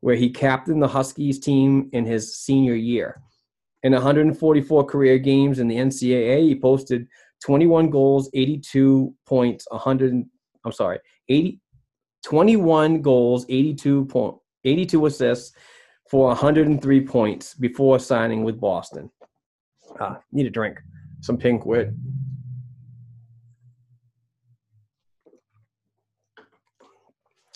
where he captained the Huskies team in his senior year. In 144 career games in the NCAA, he posted 21 goals, 82 points, 100. I'm sorry, 80, 21 goals, 82 point, 82 assists for 103 points before signing with Boston. Ah, need a drink, some pink wit.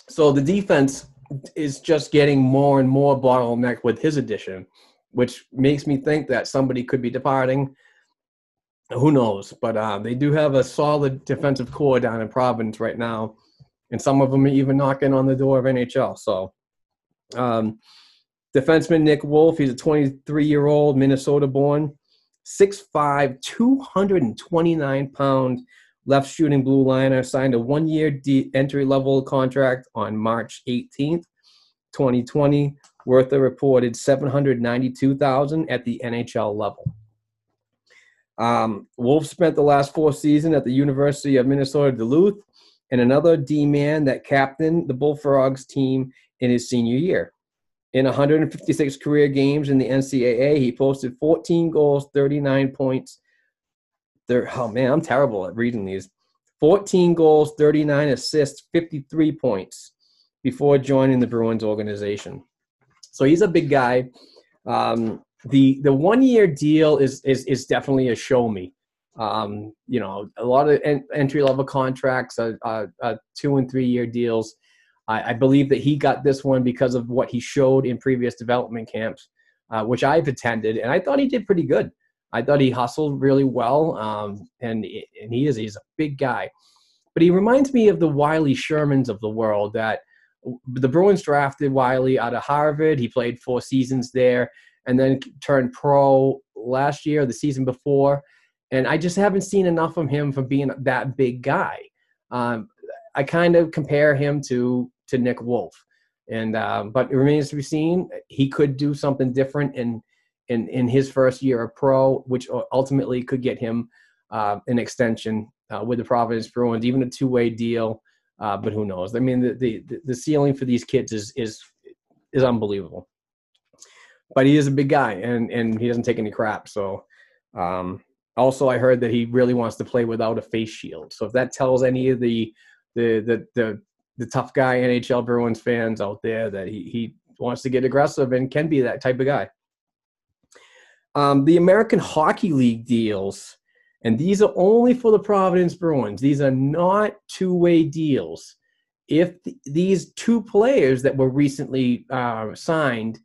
So the defense is just getting more and more bottleneck with his addition, which makes me think that somebody could be departing. Who knows? But uh, they do have a solid defensive core down in Providence right now, and some of them are even knocking on the door of NHL. So, um, defenseman Nick Wolf, he's a 23 year old Minnesota born, 6'5, 229 pound left shooting blue liner, signed a one year de- entry level contract on March 18th, 2020, worth a reported 792000 at the NHL level. Um, Wolf spent the last four seasons at the University of Minnesota Duluth and another D man that captained the Bulldogs team in his senior year. In 156 career games in the NCAA, he posted 14 goals, 39 points, they're, oh man, I'm terrible at reading these. 14 goals, 39 assists, 53 points before joining the Bruins organization. So he's a big guy. Um, the the one year deal is is is definitely a show me. Um, you know, a lot of en- entry level contracts, uh, uh, uh, two and three year deals. I, I, believe that he got this one because of what he showed in previous development camps, uh, which I've attended, and I thought he did pretty good. I thought he hustled really well, um, and and he is he's a big guy, but he reminds me of the Wiley Shermans of the world. That the Bruins drafted Wiley out of Harvard. He played four seasons there, and then turned pro last year, the season before. And I just haven't seen enough of him from being that big guy. Um, I kind of compare him to to Nick Wolf, and um, but it remains to be seen. He could do something different and in, in his first year of pro, which ultimately could get him uh, an extension uh, with the Providence Bruins, even a two way deal. Uh, but who knows? I mean, the, the the ceiling for these kids is is is unbelievable. But he is a big guy, and and he doesn't take any crap. So, um, also I heard that he really wants to play without a face shield. So if that tells any of the the the the, the tough guy NHL Bruins fans out there that he he wants to get aggressive and can be that type of guy. Um, the American Hockey League deals, and these are only for the Providence Bruins. These are not two way deals. If th- these two players that were recently uh, signed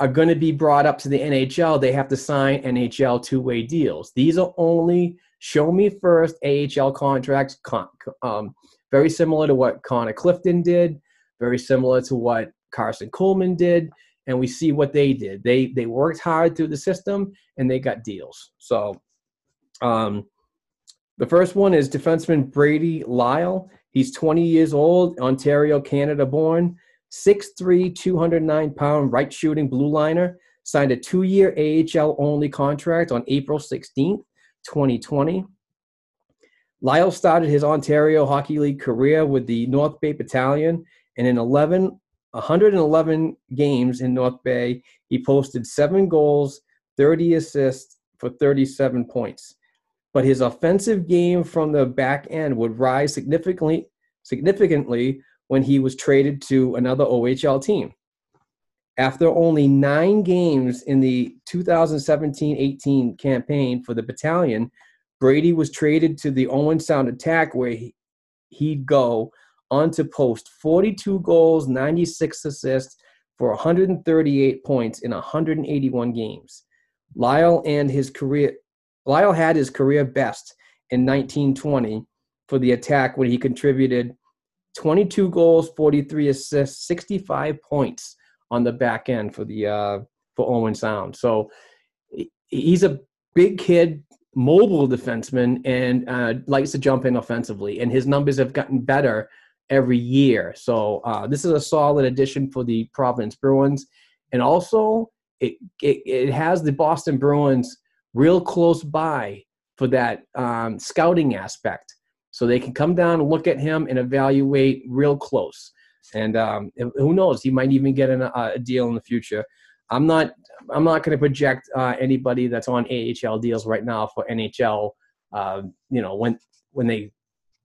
are going to be brought up to the NHL, they have to sign NHL two way deals. These are only show me first AHL contracts, con- um, very similar to what Connor Clifton did, very similar to what Karson Kuhlman did and we see what they did. They they worked hard through the system and they got deals. So um, the first one is defenseman Brady Lyle. He's 20 years old, Ontario, Canada born, 6'3, 209 pound right shooting blue liner. Signed a two year AHL only contract on April 16th, 2020. Lyle started his Ontario Hockey League career with the North Bay Battalion, and in 11 111 games in North Bay. He posted seven goals, 30 assists for 37 points. But his offensive game from the back end would rise significantly, significantly when he was traded to another OHL team. After only nine games in the 2017 18 campaign for the battalion, Brady was traded to the Owen Sound Attack, where he, he'd go on to post 42 goals, 96 assists for 138 points in 181 games. Lyle and his career Lyle had his career best in 1920 for the attack when he contributed 22 goals, 43 assists, 65 points on the back end for the uh, for Owen Sound. So he's a big kid, mobile defenseman, and uh, likes to jump in offensively. And his numbers have gotten better every year. So uh, this is a solid addition for the Providence Bruins, and also it it, it has the Boston Bruins real close by for that um, scouting aspect. So they can come down and look at him and evaluate real close. And um, who knows? He might even get an, a deal in the future. I'm not. I'm not going to project uh, anybody that's on AHL deals right now for NHL. Uh, you know, when when they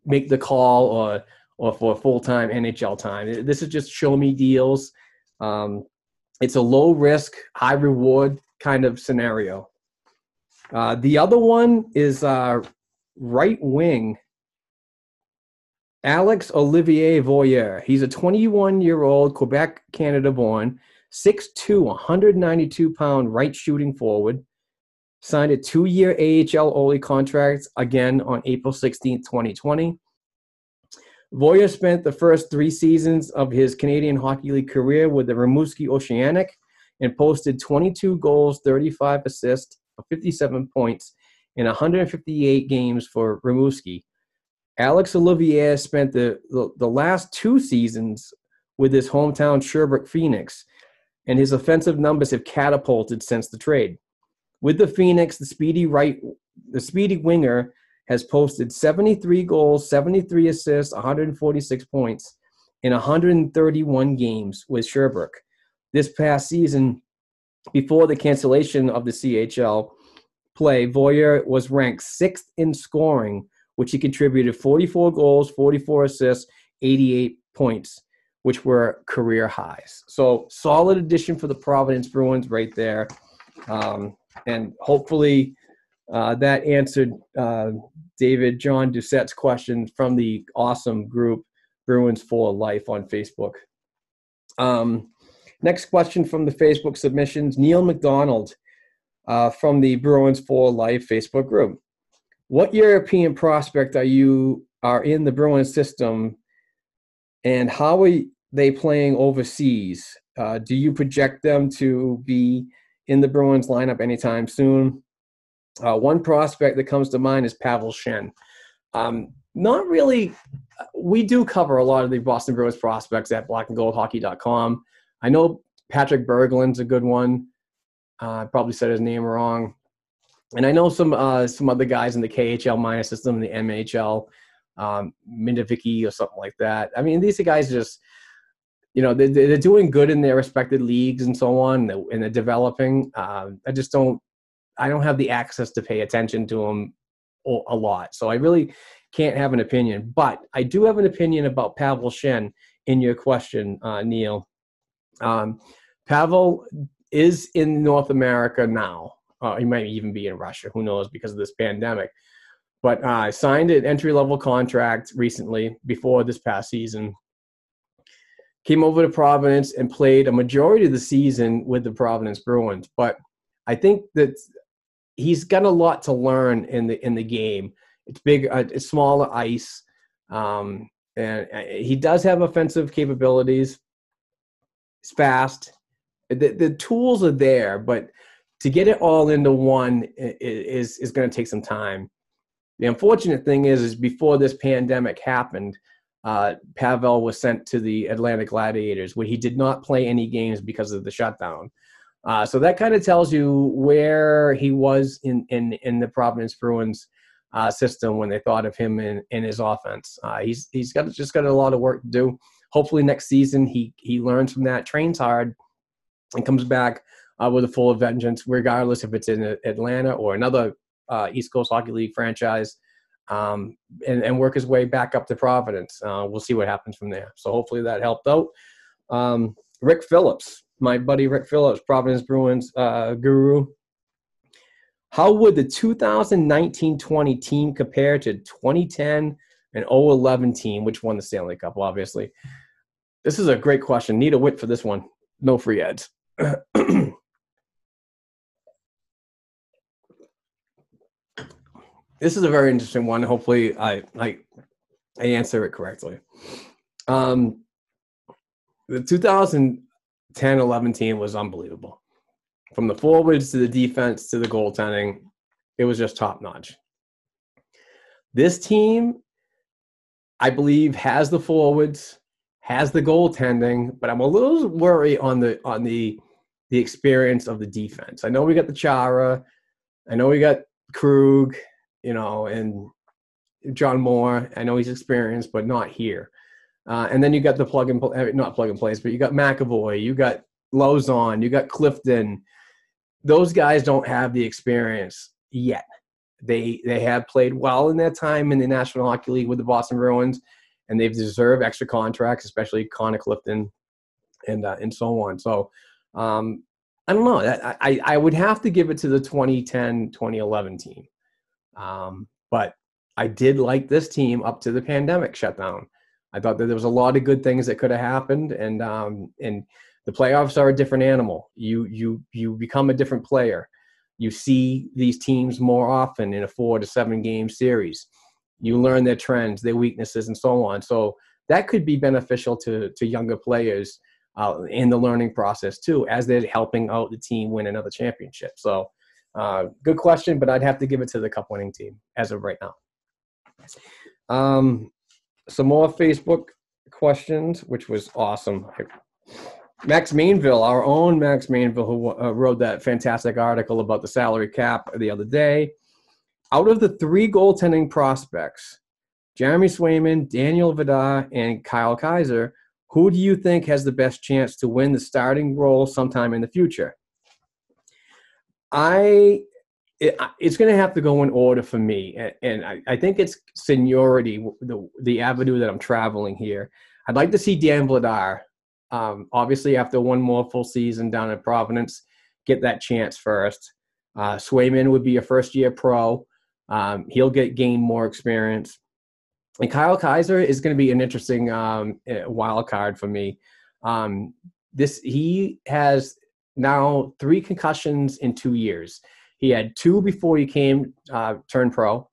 make the call or or for full time NHL time. This is just show me deals. Um, it's a low risk, high reward kind of scenario. Uh, the other one is uh, right wing Alex Olivier Voyer. He's a 21 year old Quebec, Canada born, 6'2, 192 pound right shooting forward. Signed a two year AHL Oli contract again on April 16, 2020. Voyer spent the first three seasons of his Canadian Hockey League career with the Rimouski Oceanic and posted 22 goals, 35 assists, 57 points in 158 games for Rimouski. Alex Olivier spent the, the, the, last two seasons with his hometown Sherbrooke Phoenix, and his offensive numbers have catapulted since the trade. With the Phoenix, the speedy right, the speedy winger has posted 73 goals, 73 assists, 146 points in 131 games with Sherbrooke. This past season, before the cancellation of the CHL play, Voyer was ranked sixth in scoring which he contributed 44 goals, 44 assists, 88 points, which were career highs. So solid addition for the Providence Bruins right there. Um, and hopefully uh, that answered uh, David John Doucette's question from the awesome group Bruins for Life on Facebook. Um, next question from the Facebook submissions Neil McDonald uh, from the Bruins for Life Facebook group what European prospect are you are in the Bruins system, and how are they playing overseas? Uh, do you project them to be in the Bruins lineup anytime soon? Uh, one prospect that comes to mind is Pavel Shen. Um, not really. We do cover a lot of the Boston Bruins prospects at blackandgoldhockey.com. I know Patrick Berglund's a good one. Uh, I probably said his name wrong and I know some uh, some other guys in the KHL minor system, the MHL, um, Mindovicki or something like that. I mean, these guys just, you know, they're, they're doing good in their respected leagues and so on, and they're developing. Uh, I just don't, I don't have the access to pay attention to them a lot, so I really can't have an opinion. But I do have an opinion about Pavel Shen in your question, uh, Neil. Um, Pavel is in North America now. Uh, he might even be in Russia. Who knows because of this pandemic. But uh, I signed an entry level contract recently before this past season. Came over to Providence and played a majority of the season with the Providence Bruins. But I think that he's got a lot to learn in the in the game. It's big, uh, it's smaller ice, um, and uh, he does have offensive capabilities. He's fast. The the tools are there, but to get it all into one is is going to take some time. The unfortunate thing is, is before this pandemic happened, uh, Pavel was sent to the Atlanta Gladiators, where he did not play any games because of the shutdown. Uh, so that kind of tells you where he was in in in the Providence Bruins uh, system when they thought of him in, in his offense. Uh, he's he's got just got a lot of work to do. Hopefully next season he he learns from that, trains hard, and comes back uh, with a full of vengeance, regardless if it's in Atlanta or another uh, East Coast Hockey League franchise, um, and, and, work his way back up to Providence. Uh, we'll see what happens from there. So hopefully that helped out. Um, Rick Phillips, my buddy Rick Phillips, Providence Bruins uh, guru. How would the 2019-20 team compare to 2010 and 011 team, which won the Stanley Cup, obviously? This is a great question. Need a wit for this one. No free ads. this is a very interesting one. Hopefully, I I, I answer it correctly. Um, the 2010-11 team was unbelievable. From the forwards to the defense to the goaltending, it was just top notch. This team, I believe, has the forwards, has the goaltending, but I'm a little worried on the on the the experience of the defense. I know we got the Chara, I know we got Krug, you know, and John Moore. I know he's experienced, but not here. Uh, and then you got the plug and play, not plug and plays, but you got McAvoy, you got Lauzon, you got Clifton. Those guys don't have the experience yet. They they have played well in their time in the National Hockey League with the Boston Bruins, and they've deserved extra contracts, especially Connor Clifton, and uh, and so on. So um, I don't know. I, I I would have to give it to the 2010 2011 team, um, but I did like this team up to the pandemic shutdown. I thought that there was a lot of good things that could have happened, and um, and the playoffs are a different animal. You you you become a different player. You see these teams more often in a four to seven game series. You learn their trends, their weaknesses, and so on. So that could be beneficial to to younger players uh, in the learning process too, as they're helping out the team win another championship. So, uh, good question, but I'd have to give it to the cup winning team as of right now. Um, some more Facebook questions, which was awesome. Max Mainville, our own Max Mainville, who uh, wrote that fantastic article about the salary cap the other day. Out of the three goaltending prospects, Jeremy Swayman, Daniel Vladar, and Kyle Kaiser, who do you think has the best chance to win the starting role sometime in the future? I it, it's going to have to go in order for me, and I, I think it's seniority, the the avenue that I'm traveling here. I'd like to see Dan Vladar, um, obviously after one more full season down in Providence, get that chance first. Uh, Swayman would be a first year pro. Um, he'll get gain more experience. And Kyle Kaiser is going to be an interesting um, eh, wild card for me. Um, this he has now three concussions in two years. He had two before he came uh, turned pro,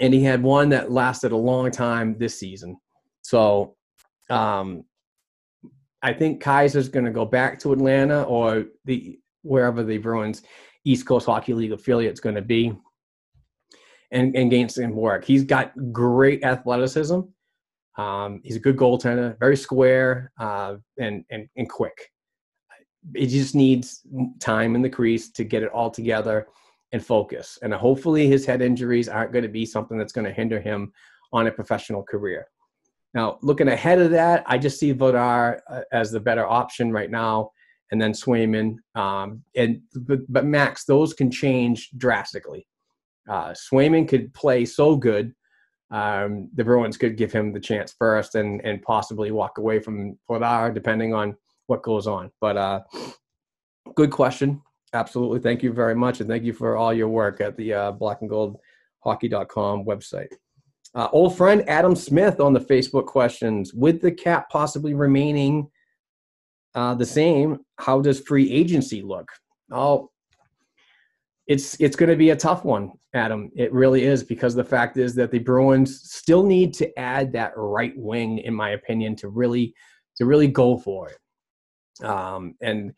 and he had one that lasted a long time this season. So, um, I think Kaiser's going to go back to Atlanta or the wherever the Bruins East Coast Hockey League affiliate's going to be, and and gain some work. He's got great athleticism. Um, he's a good goaltender, very square uh, and, and and quick it just needs time in the crease to get it all together and focus. And hopefully, his head injuries aren't going to be something that's going to hinder him on a professional career. Now, looking ahead of that, I just see Vladar uh, as the better option right now, and then Swayman. Um, and but, but, Max, those can change drastically. Uh, Swayman could play so good, um, the Bruins could give him the chance first, and and possibly walk away from Vladar, depending on what goes on. But uh, good question. Absolutely. Thank you very much. And thank you for all your work at the uh, black and gold hockey.com website. Uh, old friend Adam Smith on the Facebook questions with the cap possibly remaining uh, the same, how does free agency look? Oh, it's it's going to be a tough one, Adam. It really is because the fact is that the Bruins still need to add that right wing, in my opinion, to really to really go for it. Um, and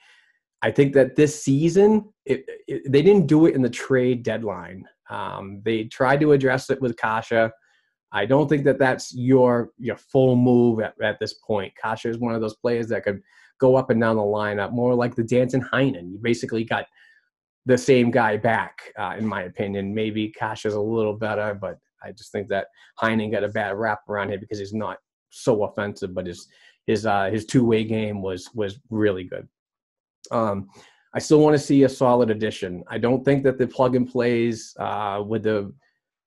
I think that this season, it, it, they didn't do it in the trade deadline. Um, they tried to address it with Kase. I don't think that that's your your full move at, at this point. Kase is one of those players that could go up and down the lineup, more like the Danton Heinen. You basically got the same guy back, uh, in my opinion. Maybe Kase is a little better, but I just think that Heinen got a bad rap around here because he's not so offensive, but his his uh, his two way game was was really good. Um, I still want to see a solid addition. I don't think that the plug and plays uh, with the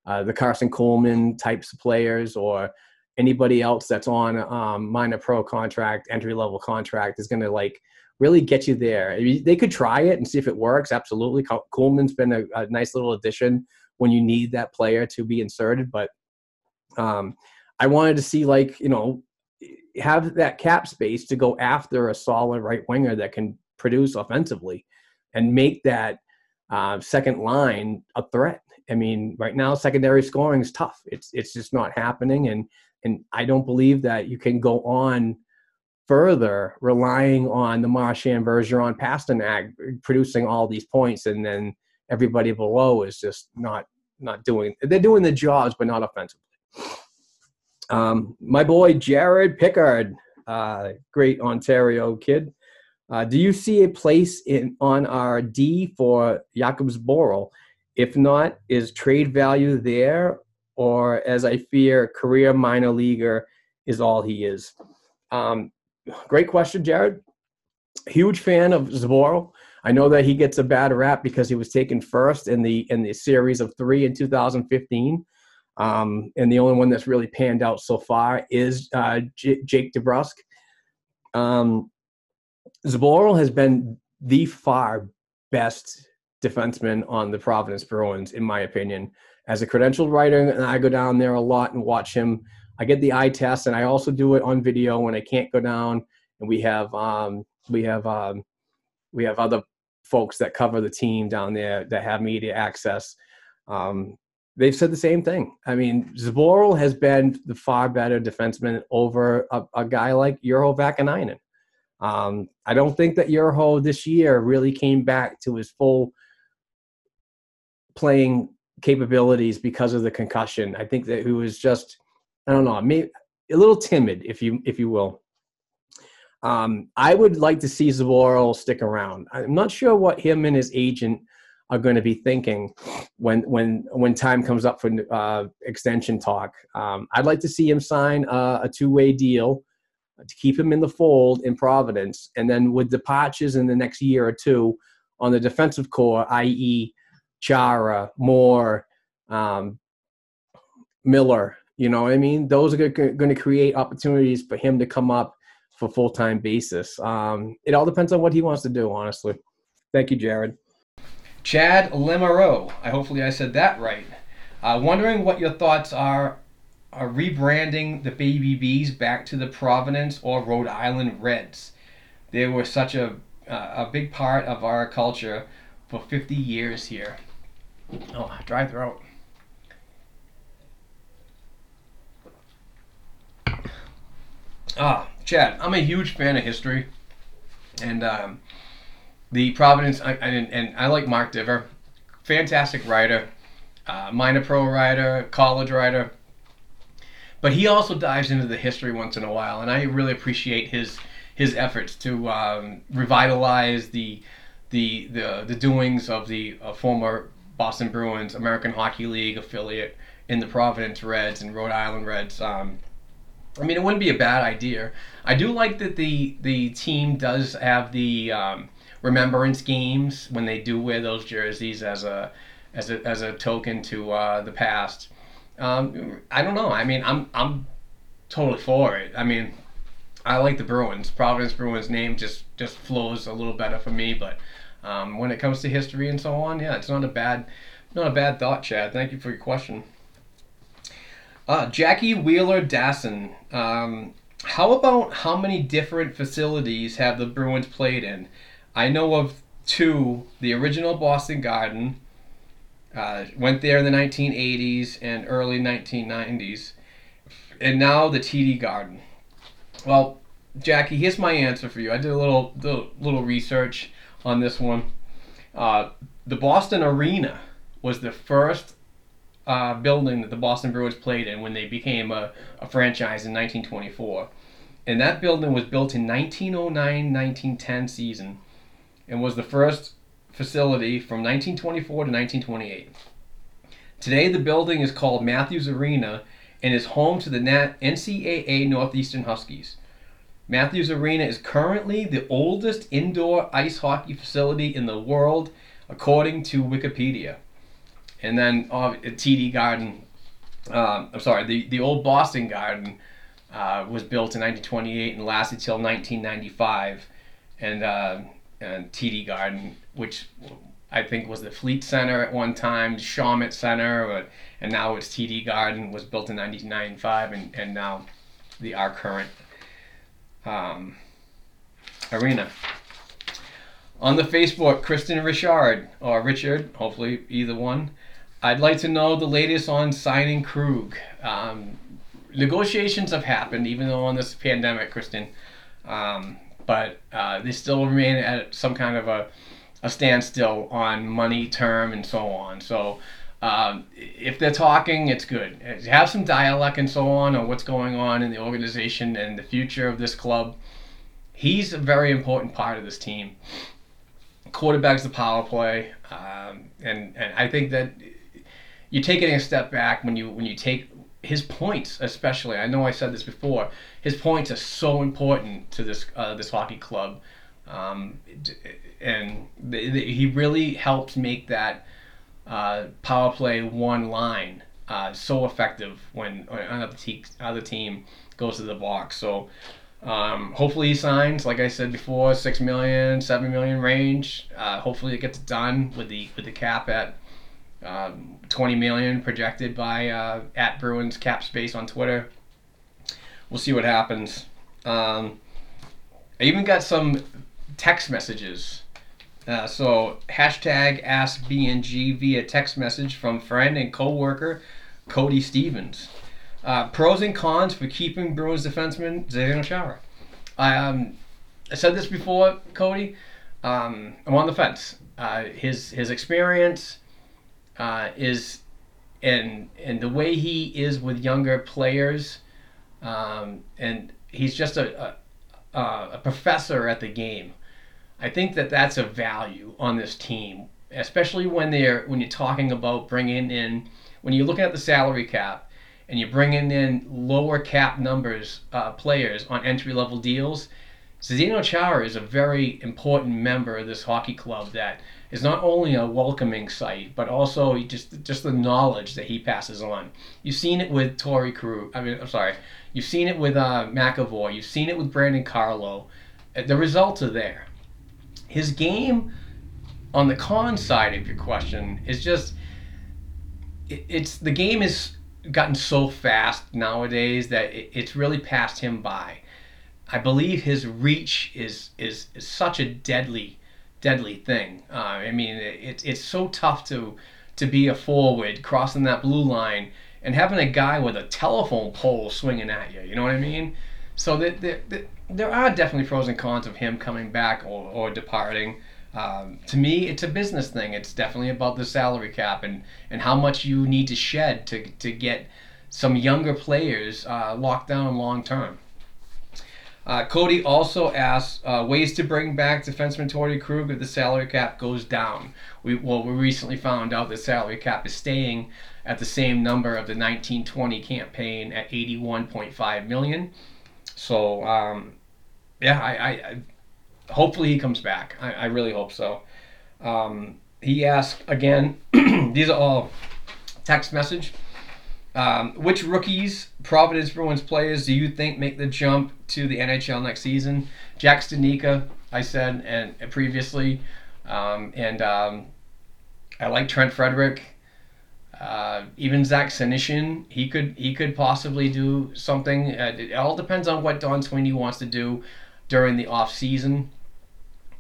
uh, the Karson Kuhlman types of players or anybody else that's on um, minor pro contract, entry level contract is going to like really get you there. They could try it and see if it works. Absolutely, Kuhlman's been a, a nice little addition when you need that player to be inserted, but um, I wanted to see like you know have that cap space to go after a solid right winger that can produce offensively and make that uh, second line a threat. I mean, right now secondary scoring is tough. It's it's just not happening, and and I don't believe that you can go on further relying on the Marchand Bergeron Pastrnak producing all these points, and then everybody below is just not not doing. They're doing the jobs, but not offensively. Um, my boy Jared Pickard, uh, great Ontario kid. Uh, do you see a place in on our D for Jakub Zboril? If not, is trade value there, or as I fear, career minor leaguer is all he is? Um, great question, Jared. Huge fan of Zboril. I know that he gets a bad rap because he was taken first in the in the series of three in 2015. Um, and the only one that's really panned out so far is uh, J- Jake DeBrusk. Um, Zboril has been the far best defenseman on the Providence Bruins, in my opinion. As a credentialed writer, and I go down there a lot and watch him. I get the eye test, and I also do it on video when I can't go down. And we have um, we have um, we have other folks that cover the team down there that have media access. Um, they've said the same thing. I mean, Zboril has been the far better defenseman over a, a guy like Urho Vaakanainen. Um, I don't think that Urho this year really came back to his full playing capabilities because of the concussion. I think that he was just, I don't know, maybe a little timid, if you if you will. Um, I would like to see Zboril stick around. I'm not sure what him and his agent are going to be thinking when when when time comes up for uh, extension talk. Um, I'd like to see him sign a, a two way deal to keep him in the fold in Providence, and then with departures in the next year or two on the defensive core, i.e., Chara, Moore, um, Miller. You know what I mean? Those are going to create opportunities for him to come up for full time basis. Um, it all depends on what he wants to do, honestly. Thank you, Jared. Chad Limareau. I hopefully I said that right. Uh, wondering what your thoughts are are rebranding the Baby Bees back to the Providence or Rhode Island Reds. They were such a uh, a big part of our culture for 50 years here. Oh, dry throat. Ah, Chad, I'm a huge fan of history, and um, the Providence, and, and I like Mark Divver, fantastic writer, uh, minor pro writer, college writer, but he also dives into the history once in a while, and I really appreciate his his efforts to um, revitalize the the the the doings of the uh, former Boston Bruins American Hockey League affiliate in the Providence Reds and Rhode Island Reds. Um, I mean, it wouldn't be a bad idea. I do like that the the team does have the um, remembrance games when they do wear those jerseys as a as a as a token to uh, the past. Um, I don't know. I mean, I'm I'm totally for it. I mean, I like the Bruins. Providence Bruins name just just flows a little better for me. But um, when it comes to history and so on, yeah, it's not a bad not a bad thought, Chad. Thank you for your question. Uh, Jackie Wheeler Dasson. Um, how about how many different facilities have the Bruins played in? I know of two. The original Boston Garden. Uh, went there in the 1980s and early 1990s. And now the TD Garden. Well, Jackie, here's my answer for you. I did a little little, little research on this one. Uh, the Boston Arena was the first uh, building that the Boston Bruins played in when they became a, a franchise in 1924. And that building was built in 1909-1910 season and was the first facility from 1924 to 1928. Today, the building is called Matthews Arena and is home to the NCAA Northeastern Huskies. Matthews Arena is currently the oldest indoor ice hockey facility in the world, according to Wikipedia. And then uh, TD Garden, uh, I'm sorry, the, the old Boston Garden uh, was built in 1928 and lasted till 1995. And uh, and TD Garden, which I think was the Fleet Center at one time, Shawmut Center, and now it's TD Garden, was built in 1995, and, and now the our current um, arena. On the Facebook, Kristen Richard, or Richard, hopefully either one, I'd like to know the latest on signing Krug. Um, negotiations have happened, even though on this pandemic, Kristen. Um, but uh, they still remain at some kind of a, a standstill on money, term, and so on. So um, if they're talking, it's good. Have some dialogue and so on on what's going on in the organization and the future of this club. He's a very important part of this team. Quarterback's the power play, um, and and I think that you're taking a step back when you when you take his points, especially. I know I said this before. His points are so important to this uh, this hockey club, um, and he really helps make that uh, power play one line uh, so effective when another, te- other team goes to the box. So um, hopefully he signs, like I said before, six million, seven million range. Uh, hopefully it gets done with the with the cap at um, 20 million projected by uh, at Bruins cap space on Twitter. We'll see what happens. Um, I even got some text messages. Uh, so hashtag ask BNG via text message from friend and co-worker Cody Stevens. Uh, pros and cons for keeping Bruins defenseman Zdeno Chara. I um, I said this before, Cody. Um, I'm on the fence. Uh, his his experience uh, is and and the way he is with younger players, um, and he's just a, a, a professor at the game. I think that that's a value on this team, especially when they're when you're talking about bringing in when you're looking at the salary cap and you're bringing in lower cap numbers uh, players on entry level deals. Zdeno Chara is a very important member of this hockey club that is not only a welcoming sight, but also just just the knowledge that he passes on. You've seen it with Torey Krug. I mean, I'm sorry. You've seen it with uh, McAvoy. You've seen it with Brandon Carlo. Uh, the results are there. His game, on the con side of your question, is just it, it's the game is gotten so fast nowadays that it, it's really passed him by. I believe his reach is is, is such a deadly deadly thing. Uh, I mean, it's it's so tough to to be a forward crossing that blue line and having a guy with a telephone pole swinging at you. You know what I mean? So there, there, there are definitely pros and cons of him coming back or, or departing. Um, to me, it's a business thing. It's definitely about the salary cap and, and how much you need to shed to, to get some younger players uh, locked down long term. Uh, Cody also asks uh, ways to bring back defenseman Torey Krug if the salary cap goes down. We well, we recently found out the salary cap is staying at the same number of the 1920 campaign at 81.5 million. So um, yeah, I, I, I, hopefully he comes back. I, I really hope so. Um, he asked again. these are all text message. Um, which rookies, Providence Bruins players, do you think make the jump to the NHL next season? Jack Studnicka, I said, and, and previously, um, and um, I like Trent Frederic. Uh, even Zach Senyshyn, he could he could possibly do something. Uh, it all depends on what Don Sweeney wants to do during the off season.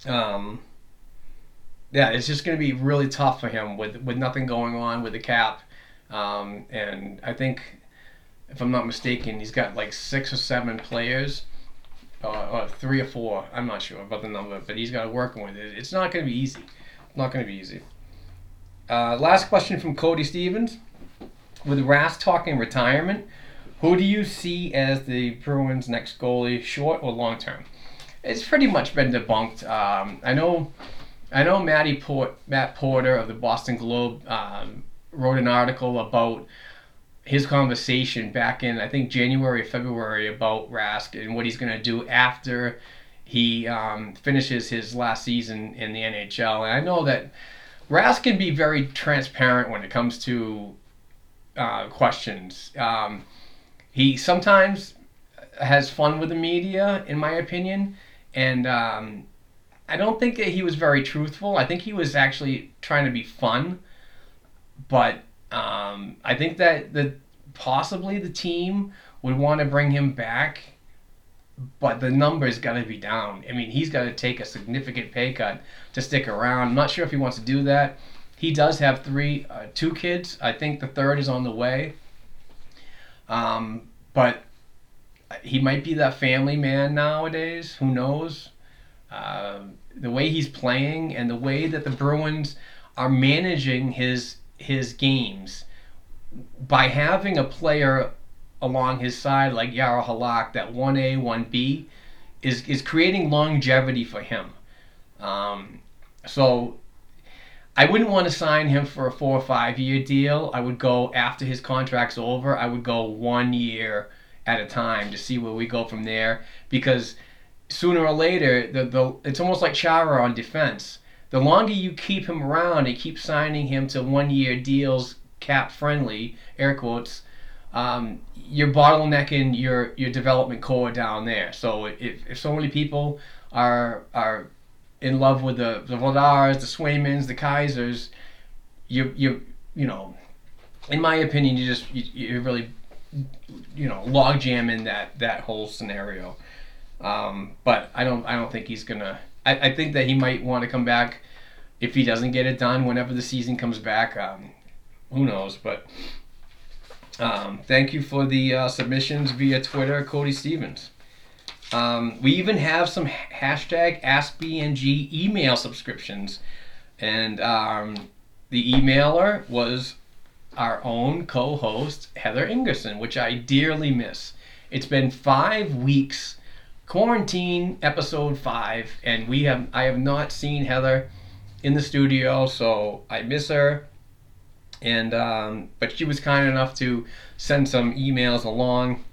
Um, yeah, it's just going to be really tough for him with with nothing going on with the cap um, and I think, if I'm not mistaken, he's got like six or seven players, uh, or three or four. I'm not sure about the number, but he's got to work with it. It's not going to be easy. Not going to be easy. Uh, last question from Cody Stevens. With Rask talking retirement, who do you see as the Bruins' next goalie, short or long term? It's pretty much been debunked. Um, I know, I know. Matty Port, Matt Porter of the Boston Globe um, wrote an article about his conversation back in I think January February about Rask and what he's going to do after he um, finishes his last season in the NHL. And I know that Rask can be very transparent when it comes to uh, questions. Um, he sometimes has fun with the media, in my opinion, and um, I don't think that he was very truthful. I think he was actually trying to be fun but um, I think that the possibly the team would want to bring him back, but the numbers got to be down. I mean, he's got to take a significant pay cut to stick around. I'm not sure if he wants to do that. he does have three, uh, two kids. I think the third is on the way. Um, but he might be that family man nowadays. Who knows? Uh, the way he's playing and the way that the Bruins are managing his his games by having a player along his side like Jaro Halak, that one A, one B, is is creating longevity for him. Um, so I wouldn't want to sign him for a four or five year deal. I would go after his contract's over. I would go one year at a time to see where we go from there because sooner or later the, the it's almost like Chara on defense. The longer you keep him around and keep signing him to one year deals, cap friendly, air quotes, um, you're bottlenecking your your development core down there. So if, if so many people are are in love with the the Vladars, the Swaymans, the Kaisers, you you you know, in my opinion, you just you, you really you know log jam in that that whole scenario. Um, but I don't I don't think he's gonna. I, I think that he might want to come back if he doesn't get it done whenever the season comes back. Um, who knows? But um, thank you for the uh, submissions via Twitter, Cody Stevens. Um, we even have some hashtag AskBNG email subscriptions. And um, the emailer was our own co host, Heather Ingerson, which I dearly miss. It's been five weeks, quarantine episode five, and we have I have not seen Heather in the studio, so I miss her. And um, but she was kind enough to send some emails along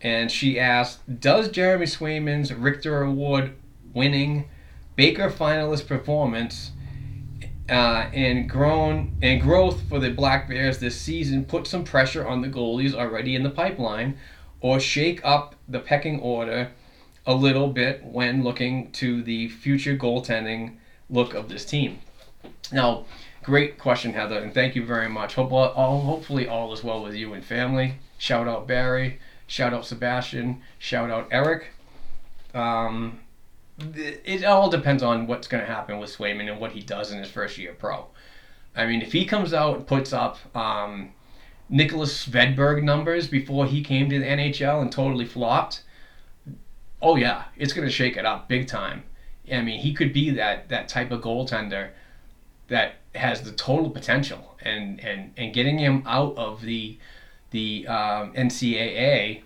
and she asked, "Does Jeremy Swayman's Richter Award winning Baker finalist performance uh, and grown and growth for the Black Bears this season put some pressure on the goalies already in the pipeline, or shake up the pecking order a little bit when looking to the future goaltending look of this team?" Now, great question, Heather, and thank you very much. Hope all, hopefully all is well with you and family. Shout out Barry. Shout out Sebastian. Shout out Eric. Um, it all depends on what's going to happen with Swayman and what he does in his first year pro. I mean, if he comes out and puts up um, Niklas Svedberg numbers before he came to the NHL and totally flopped, oh yeah, it's going to shake it up big time. I mean, he could be that that type of goaltender that has the total potential, and and and getting him out of the the um, NCAA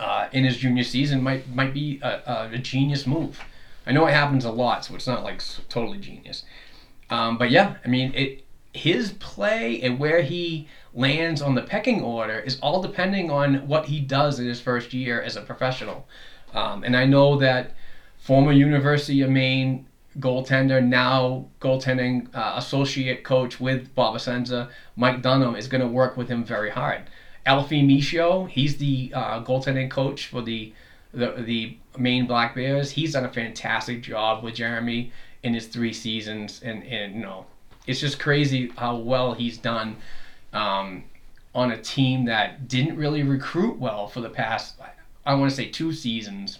uh, in his junior season might might be a, a, genius move. I know it happens a lot, so it's not like totally genius. Um, but yeah, I mean, it his play and where he lands on the pecking order is all depending on what he does in his first year as a professional. Um, and I know that former University of Maine goaltender, now goaltending uh, associate coach with Bob Essensa, Mike Dunham, is going to work with him very hard. Alfie Michaud, he's the uh, goaltending coach for the, the the Maine Black Bears. He's done a fantastic job with Jeremy in his three seasons, and and you know, it's just crazy how well he's done um, on a team that didn't really recruit well for the past, I want to say, two seasons.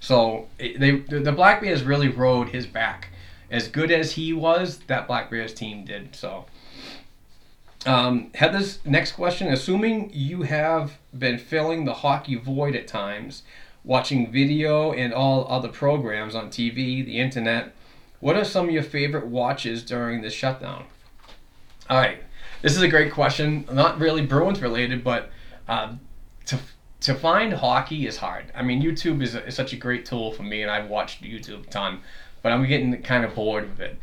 So they the Black Bears really rode his back. As good as he was, that Black Bears team did. So um, Heather's next question: Assuming you have been filling the hockey void at times, watching video and all other programs on TV, the internet, what are some of your favorite watches during the shutdown? All right, this is a great question. Not really Bruins related, but uh, to to find hockey is hard. I mean, YouTube is, a, is such a great tool for me, and I've watched YouTube a ton, but I'm getting kind of bored with it.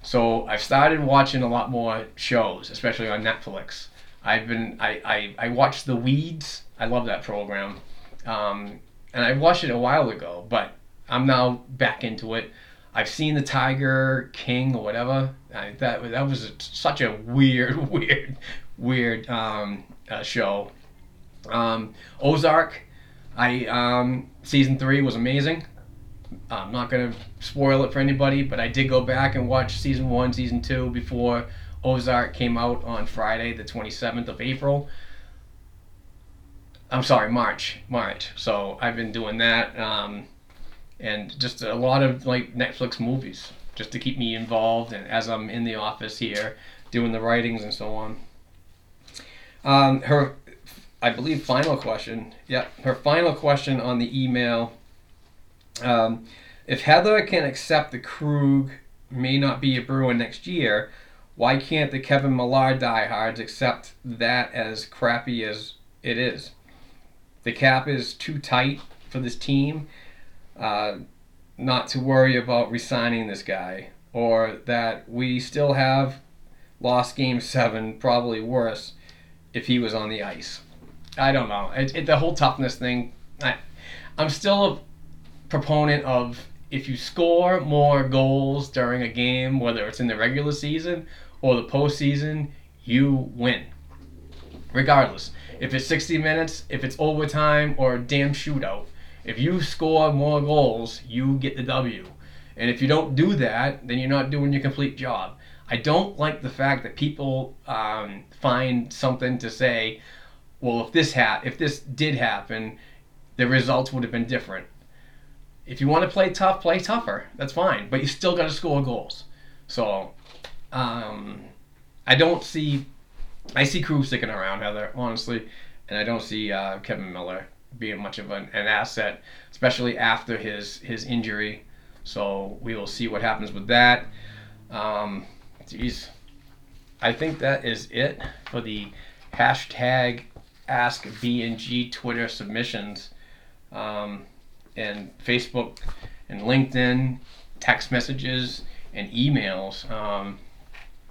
So I've started watching a lot more shows, especially on Netflix. I've been I I, I watched The Weeds. I love that program, um, and I watched it a while ago, but I'm now back into it. I've seen the Tiger King or whatever. I, that that was a, such a weird, weird, weird um, uh, show. Um, Ozark, I um, season three was amazing. I'm not gonna spoil it for anybody, but I did go back and watch season one, season two before Ozark came out on Friday, the 27th of April. I'm sorry, March, March. So I've been doing that, um, and just a lot of like Netflix movies. just to keep me involved and as I'm in the office here doing the writings and so on. Um, her, I believe, final question. Yeah, her final question on the email. Um, if Heather can accept the Krug may not be a Bruin next year, why can't the Kevin Miller diehards accept that as crappy as it is? The cap is too tight for this team uh, not to worry about resigning this guy, or that we still have lost game seven, probably worse, if he was on the ice. I don't know. It, it, the whole toughness thing, I, I'm still a proponent of if you score more goals during a game, whether it's in the regular season or the postseason, you win. Regardless. If it's 60 minutes, if it's overtime, or a damn shootout, if you score more goals, you get the W. And if you don't do that, then you're not doing your complete job. I don't like the fact that people um, find something to say, well, if this ha- if this did happen, the results would have been different. If you want to play tough, play tougher. That's fine, but you still got to score goals. So, um, I don't see. I see Krug sticking around, Heather, honestly, and I don't see uh, Kevin Miller being much of an, an asset, especially after his his injury. So we will see what happens with that. Um, geez, I think that is it for the hashtag Ask BNG Twitter submissions, um, and Facebook, and LinkedIn, text messages, and emails. Um,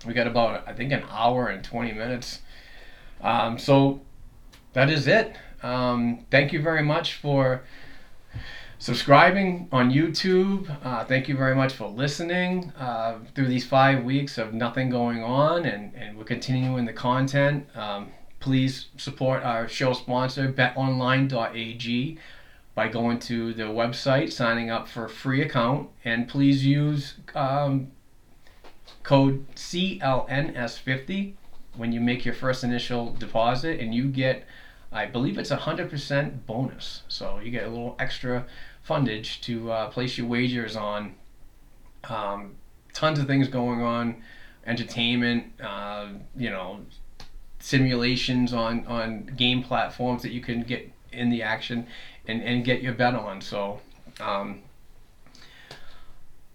we got about I think an hour and 20 minutes. Um, so that is it. Um, thank you very much for subscribing on YouTube. Uh, thank you very much for listening uh, through these five weeks of nothing going on, and, and we're continuing the content. Um, please support our show sponsor, betonline.ag, by going to the website, signing up for a free account, and please use um, code CLNS50 when you make your first initial deposit, and you get I believe it's a 100% bonus. So you get a little extra fundage to uh, place your wagers on. Um, tons of things going on, entertainment, uh, you know, simulations on, on game platforms that you can get in the action and, and get your bet on. So, um,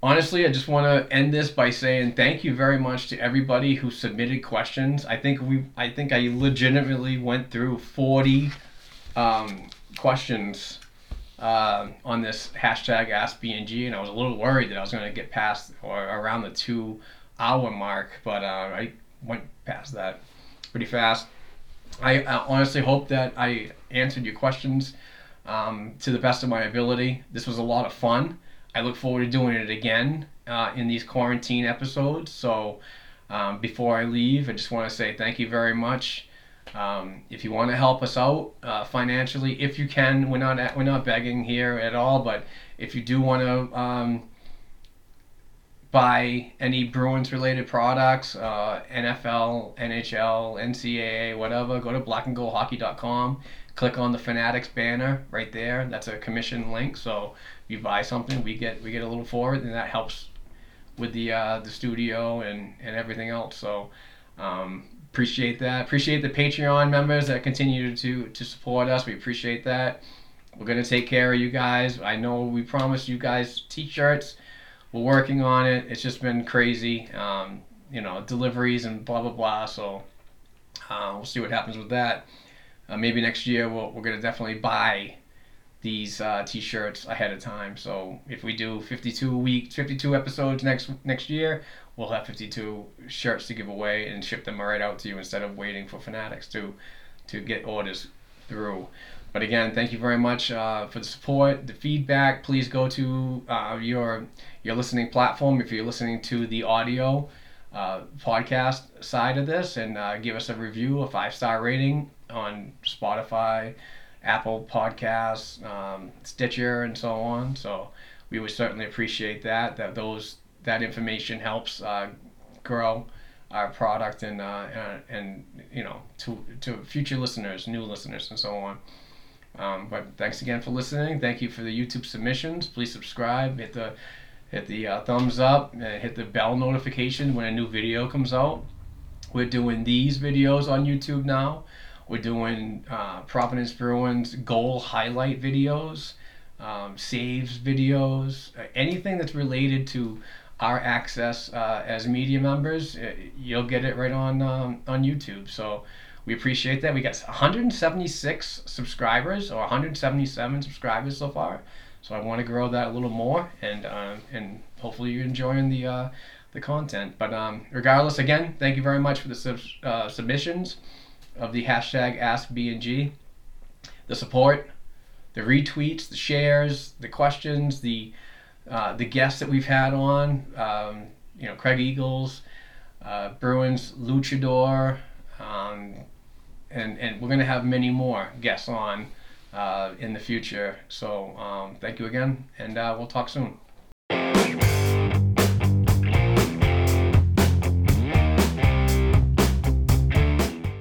honestly, I just want to end this by saying thank you very much to everybody who submitted questions. I think we, I think I legitimately went through 40 um, questions uh, on this hashtag AskBNG, and I was a little worried that I was going to get past or around the two hour mark, but uh, I went past that pretty fast. I, I honestly hope that I answered your questions um, to the best of my ability. This was a lot of fun. I look forward to doing it again uh, in these quarantine episodes. So um, before I leave, I just want to say thank you very much. Um, if you want to help us out uh, financially, if you can, we're not at, we're not begging here at all. But if you do want to um, buy any Bruins related products, uh, NFL, NHL, NCAA, whatever, go to blackandgoldhockey.com. Click on the Fanatics banner right there. That's a commission link. So if you buy something, we get we get a little for it, and that helps with the uh, the studio and and everything else. So um, appreciate that. Appreciate the Patreon members that continue to to support us. We appreciate that. We're gonna take care of you guys. I know we promised you guys t-shirts. We're working on it. It's just been crazy. Um, you know, deliveries and blah blah blah. So uh, we'll see what happens with that. Uh, maybe next year we'll, we're gonna definitely buy these uh, t-shirts ahead of time. So if we do 52 weeks, 52 episodes next next year, we'll have 52 shirts to give away and ship them right out to you instead of waiting for Fanatics to to get orders through. But again, thank you very much uh, for the support, the feedback. Please go to uh, your your listening platform if you're listening to the audio uh, podcast side of this, and uh, give us a review, a five star rating on Spotify, Apple Podcasts, um, Stitcher, and so on. So we would certainly appreciate that. That those that information helps uh, grow our product and, uh, and and you know to to future listeners, new listeners, and so on. Um, but thanks again for listening. Thank you for the YouTube submissions. Please subscribe. Hit the hit the uh, thumbs up, and hit the bell notification when a new video comes out. We're doing these videos on YouTube now. We're doing uh, Providence Bruins goal highlight videos, um, saves videos, uh, anything that's related to our access uh, as media members. uh, You'll get it right on um, on YouTube. So we appreciate that. We got 176 subscribers or 177 subscribers so far. So I want to grow that a little more, and uh, and hopefully you're enjoying the uh, the content. But um, regardless, again, thank you very much for the sub- uh, submissions of the hashtag AskBNG, the support, the retweets, the shares, the questions, the uh, the guests that we've had on. Um, you know, Craig Eagles, uh, Bruins Luchador, um, and and we're gonna have many more guests on uh, in the future. So um, thank you again, and uh, we'll talk soon.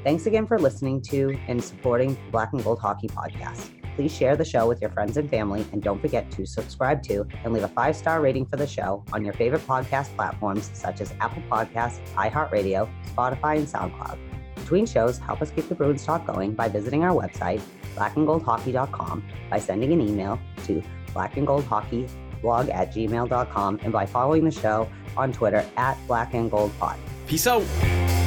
Thanks again for listening to and supporting the Black and Gold Hockey Podcast. Please share the show with your friends and family, and don't forget to subscribe to and leave a five star rating for the show on your favorite podcast platforms such as Apple Podcasts, iHeartRadio, Spotify, and SoundCloud. Between shows, help us keep the Bruins talk going by visiting our website, blackandgoldhockey.com, by sending an email to blackandgoldhockeyblog at gmail.com, and by following the show on Twitter at blackandgoldpod. Peace out.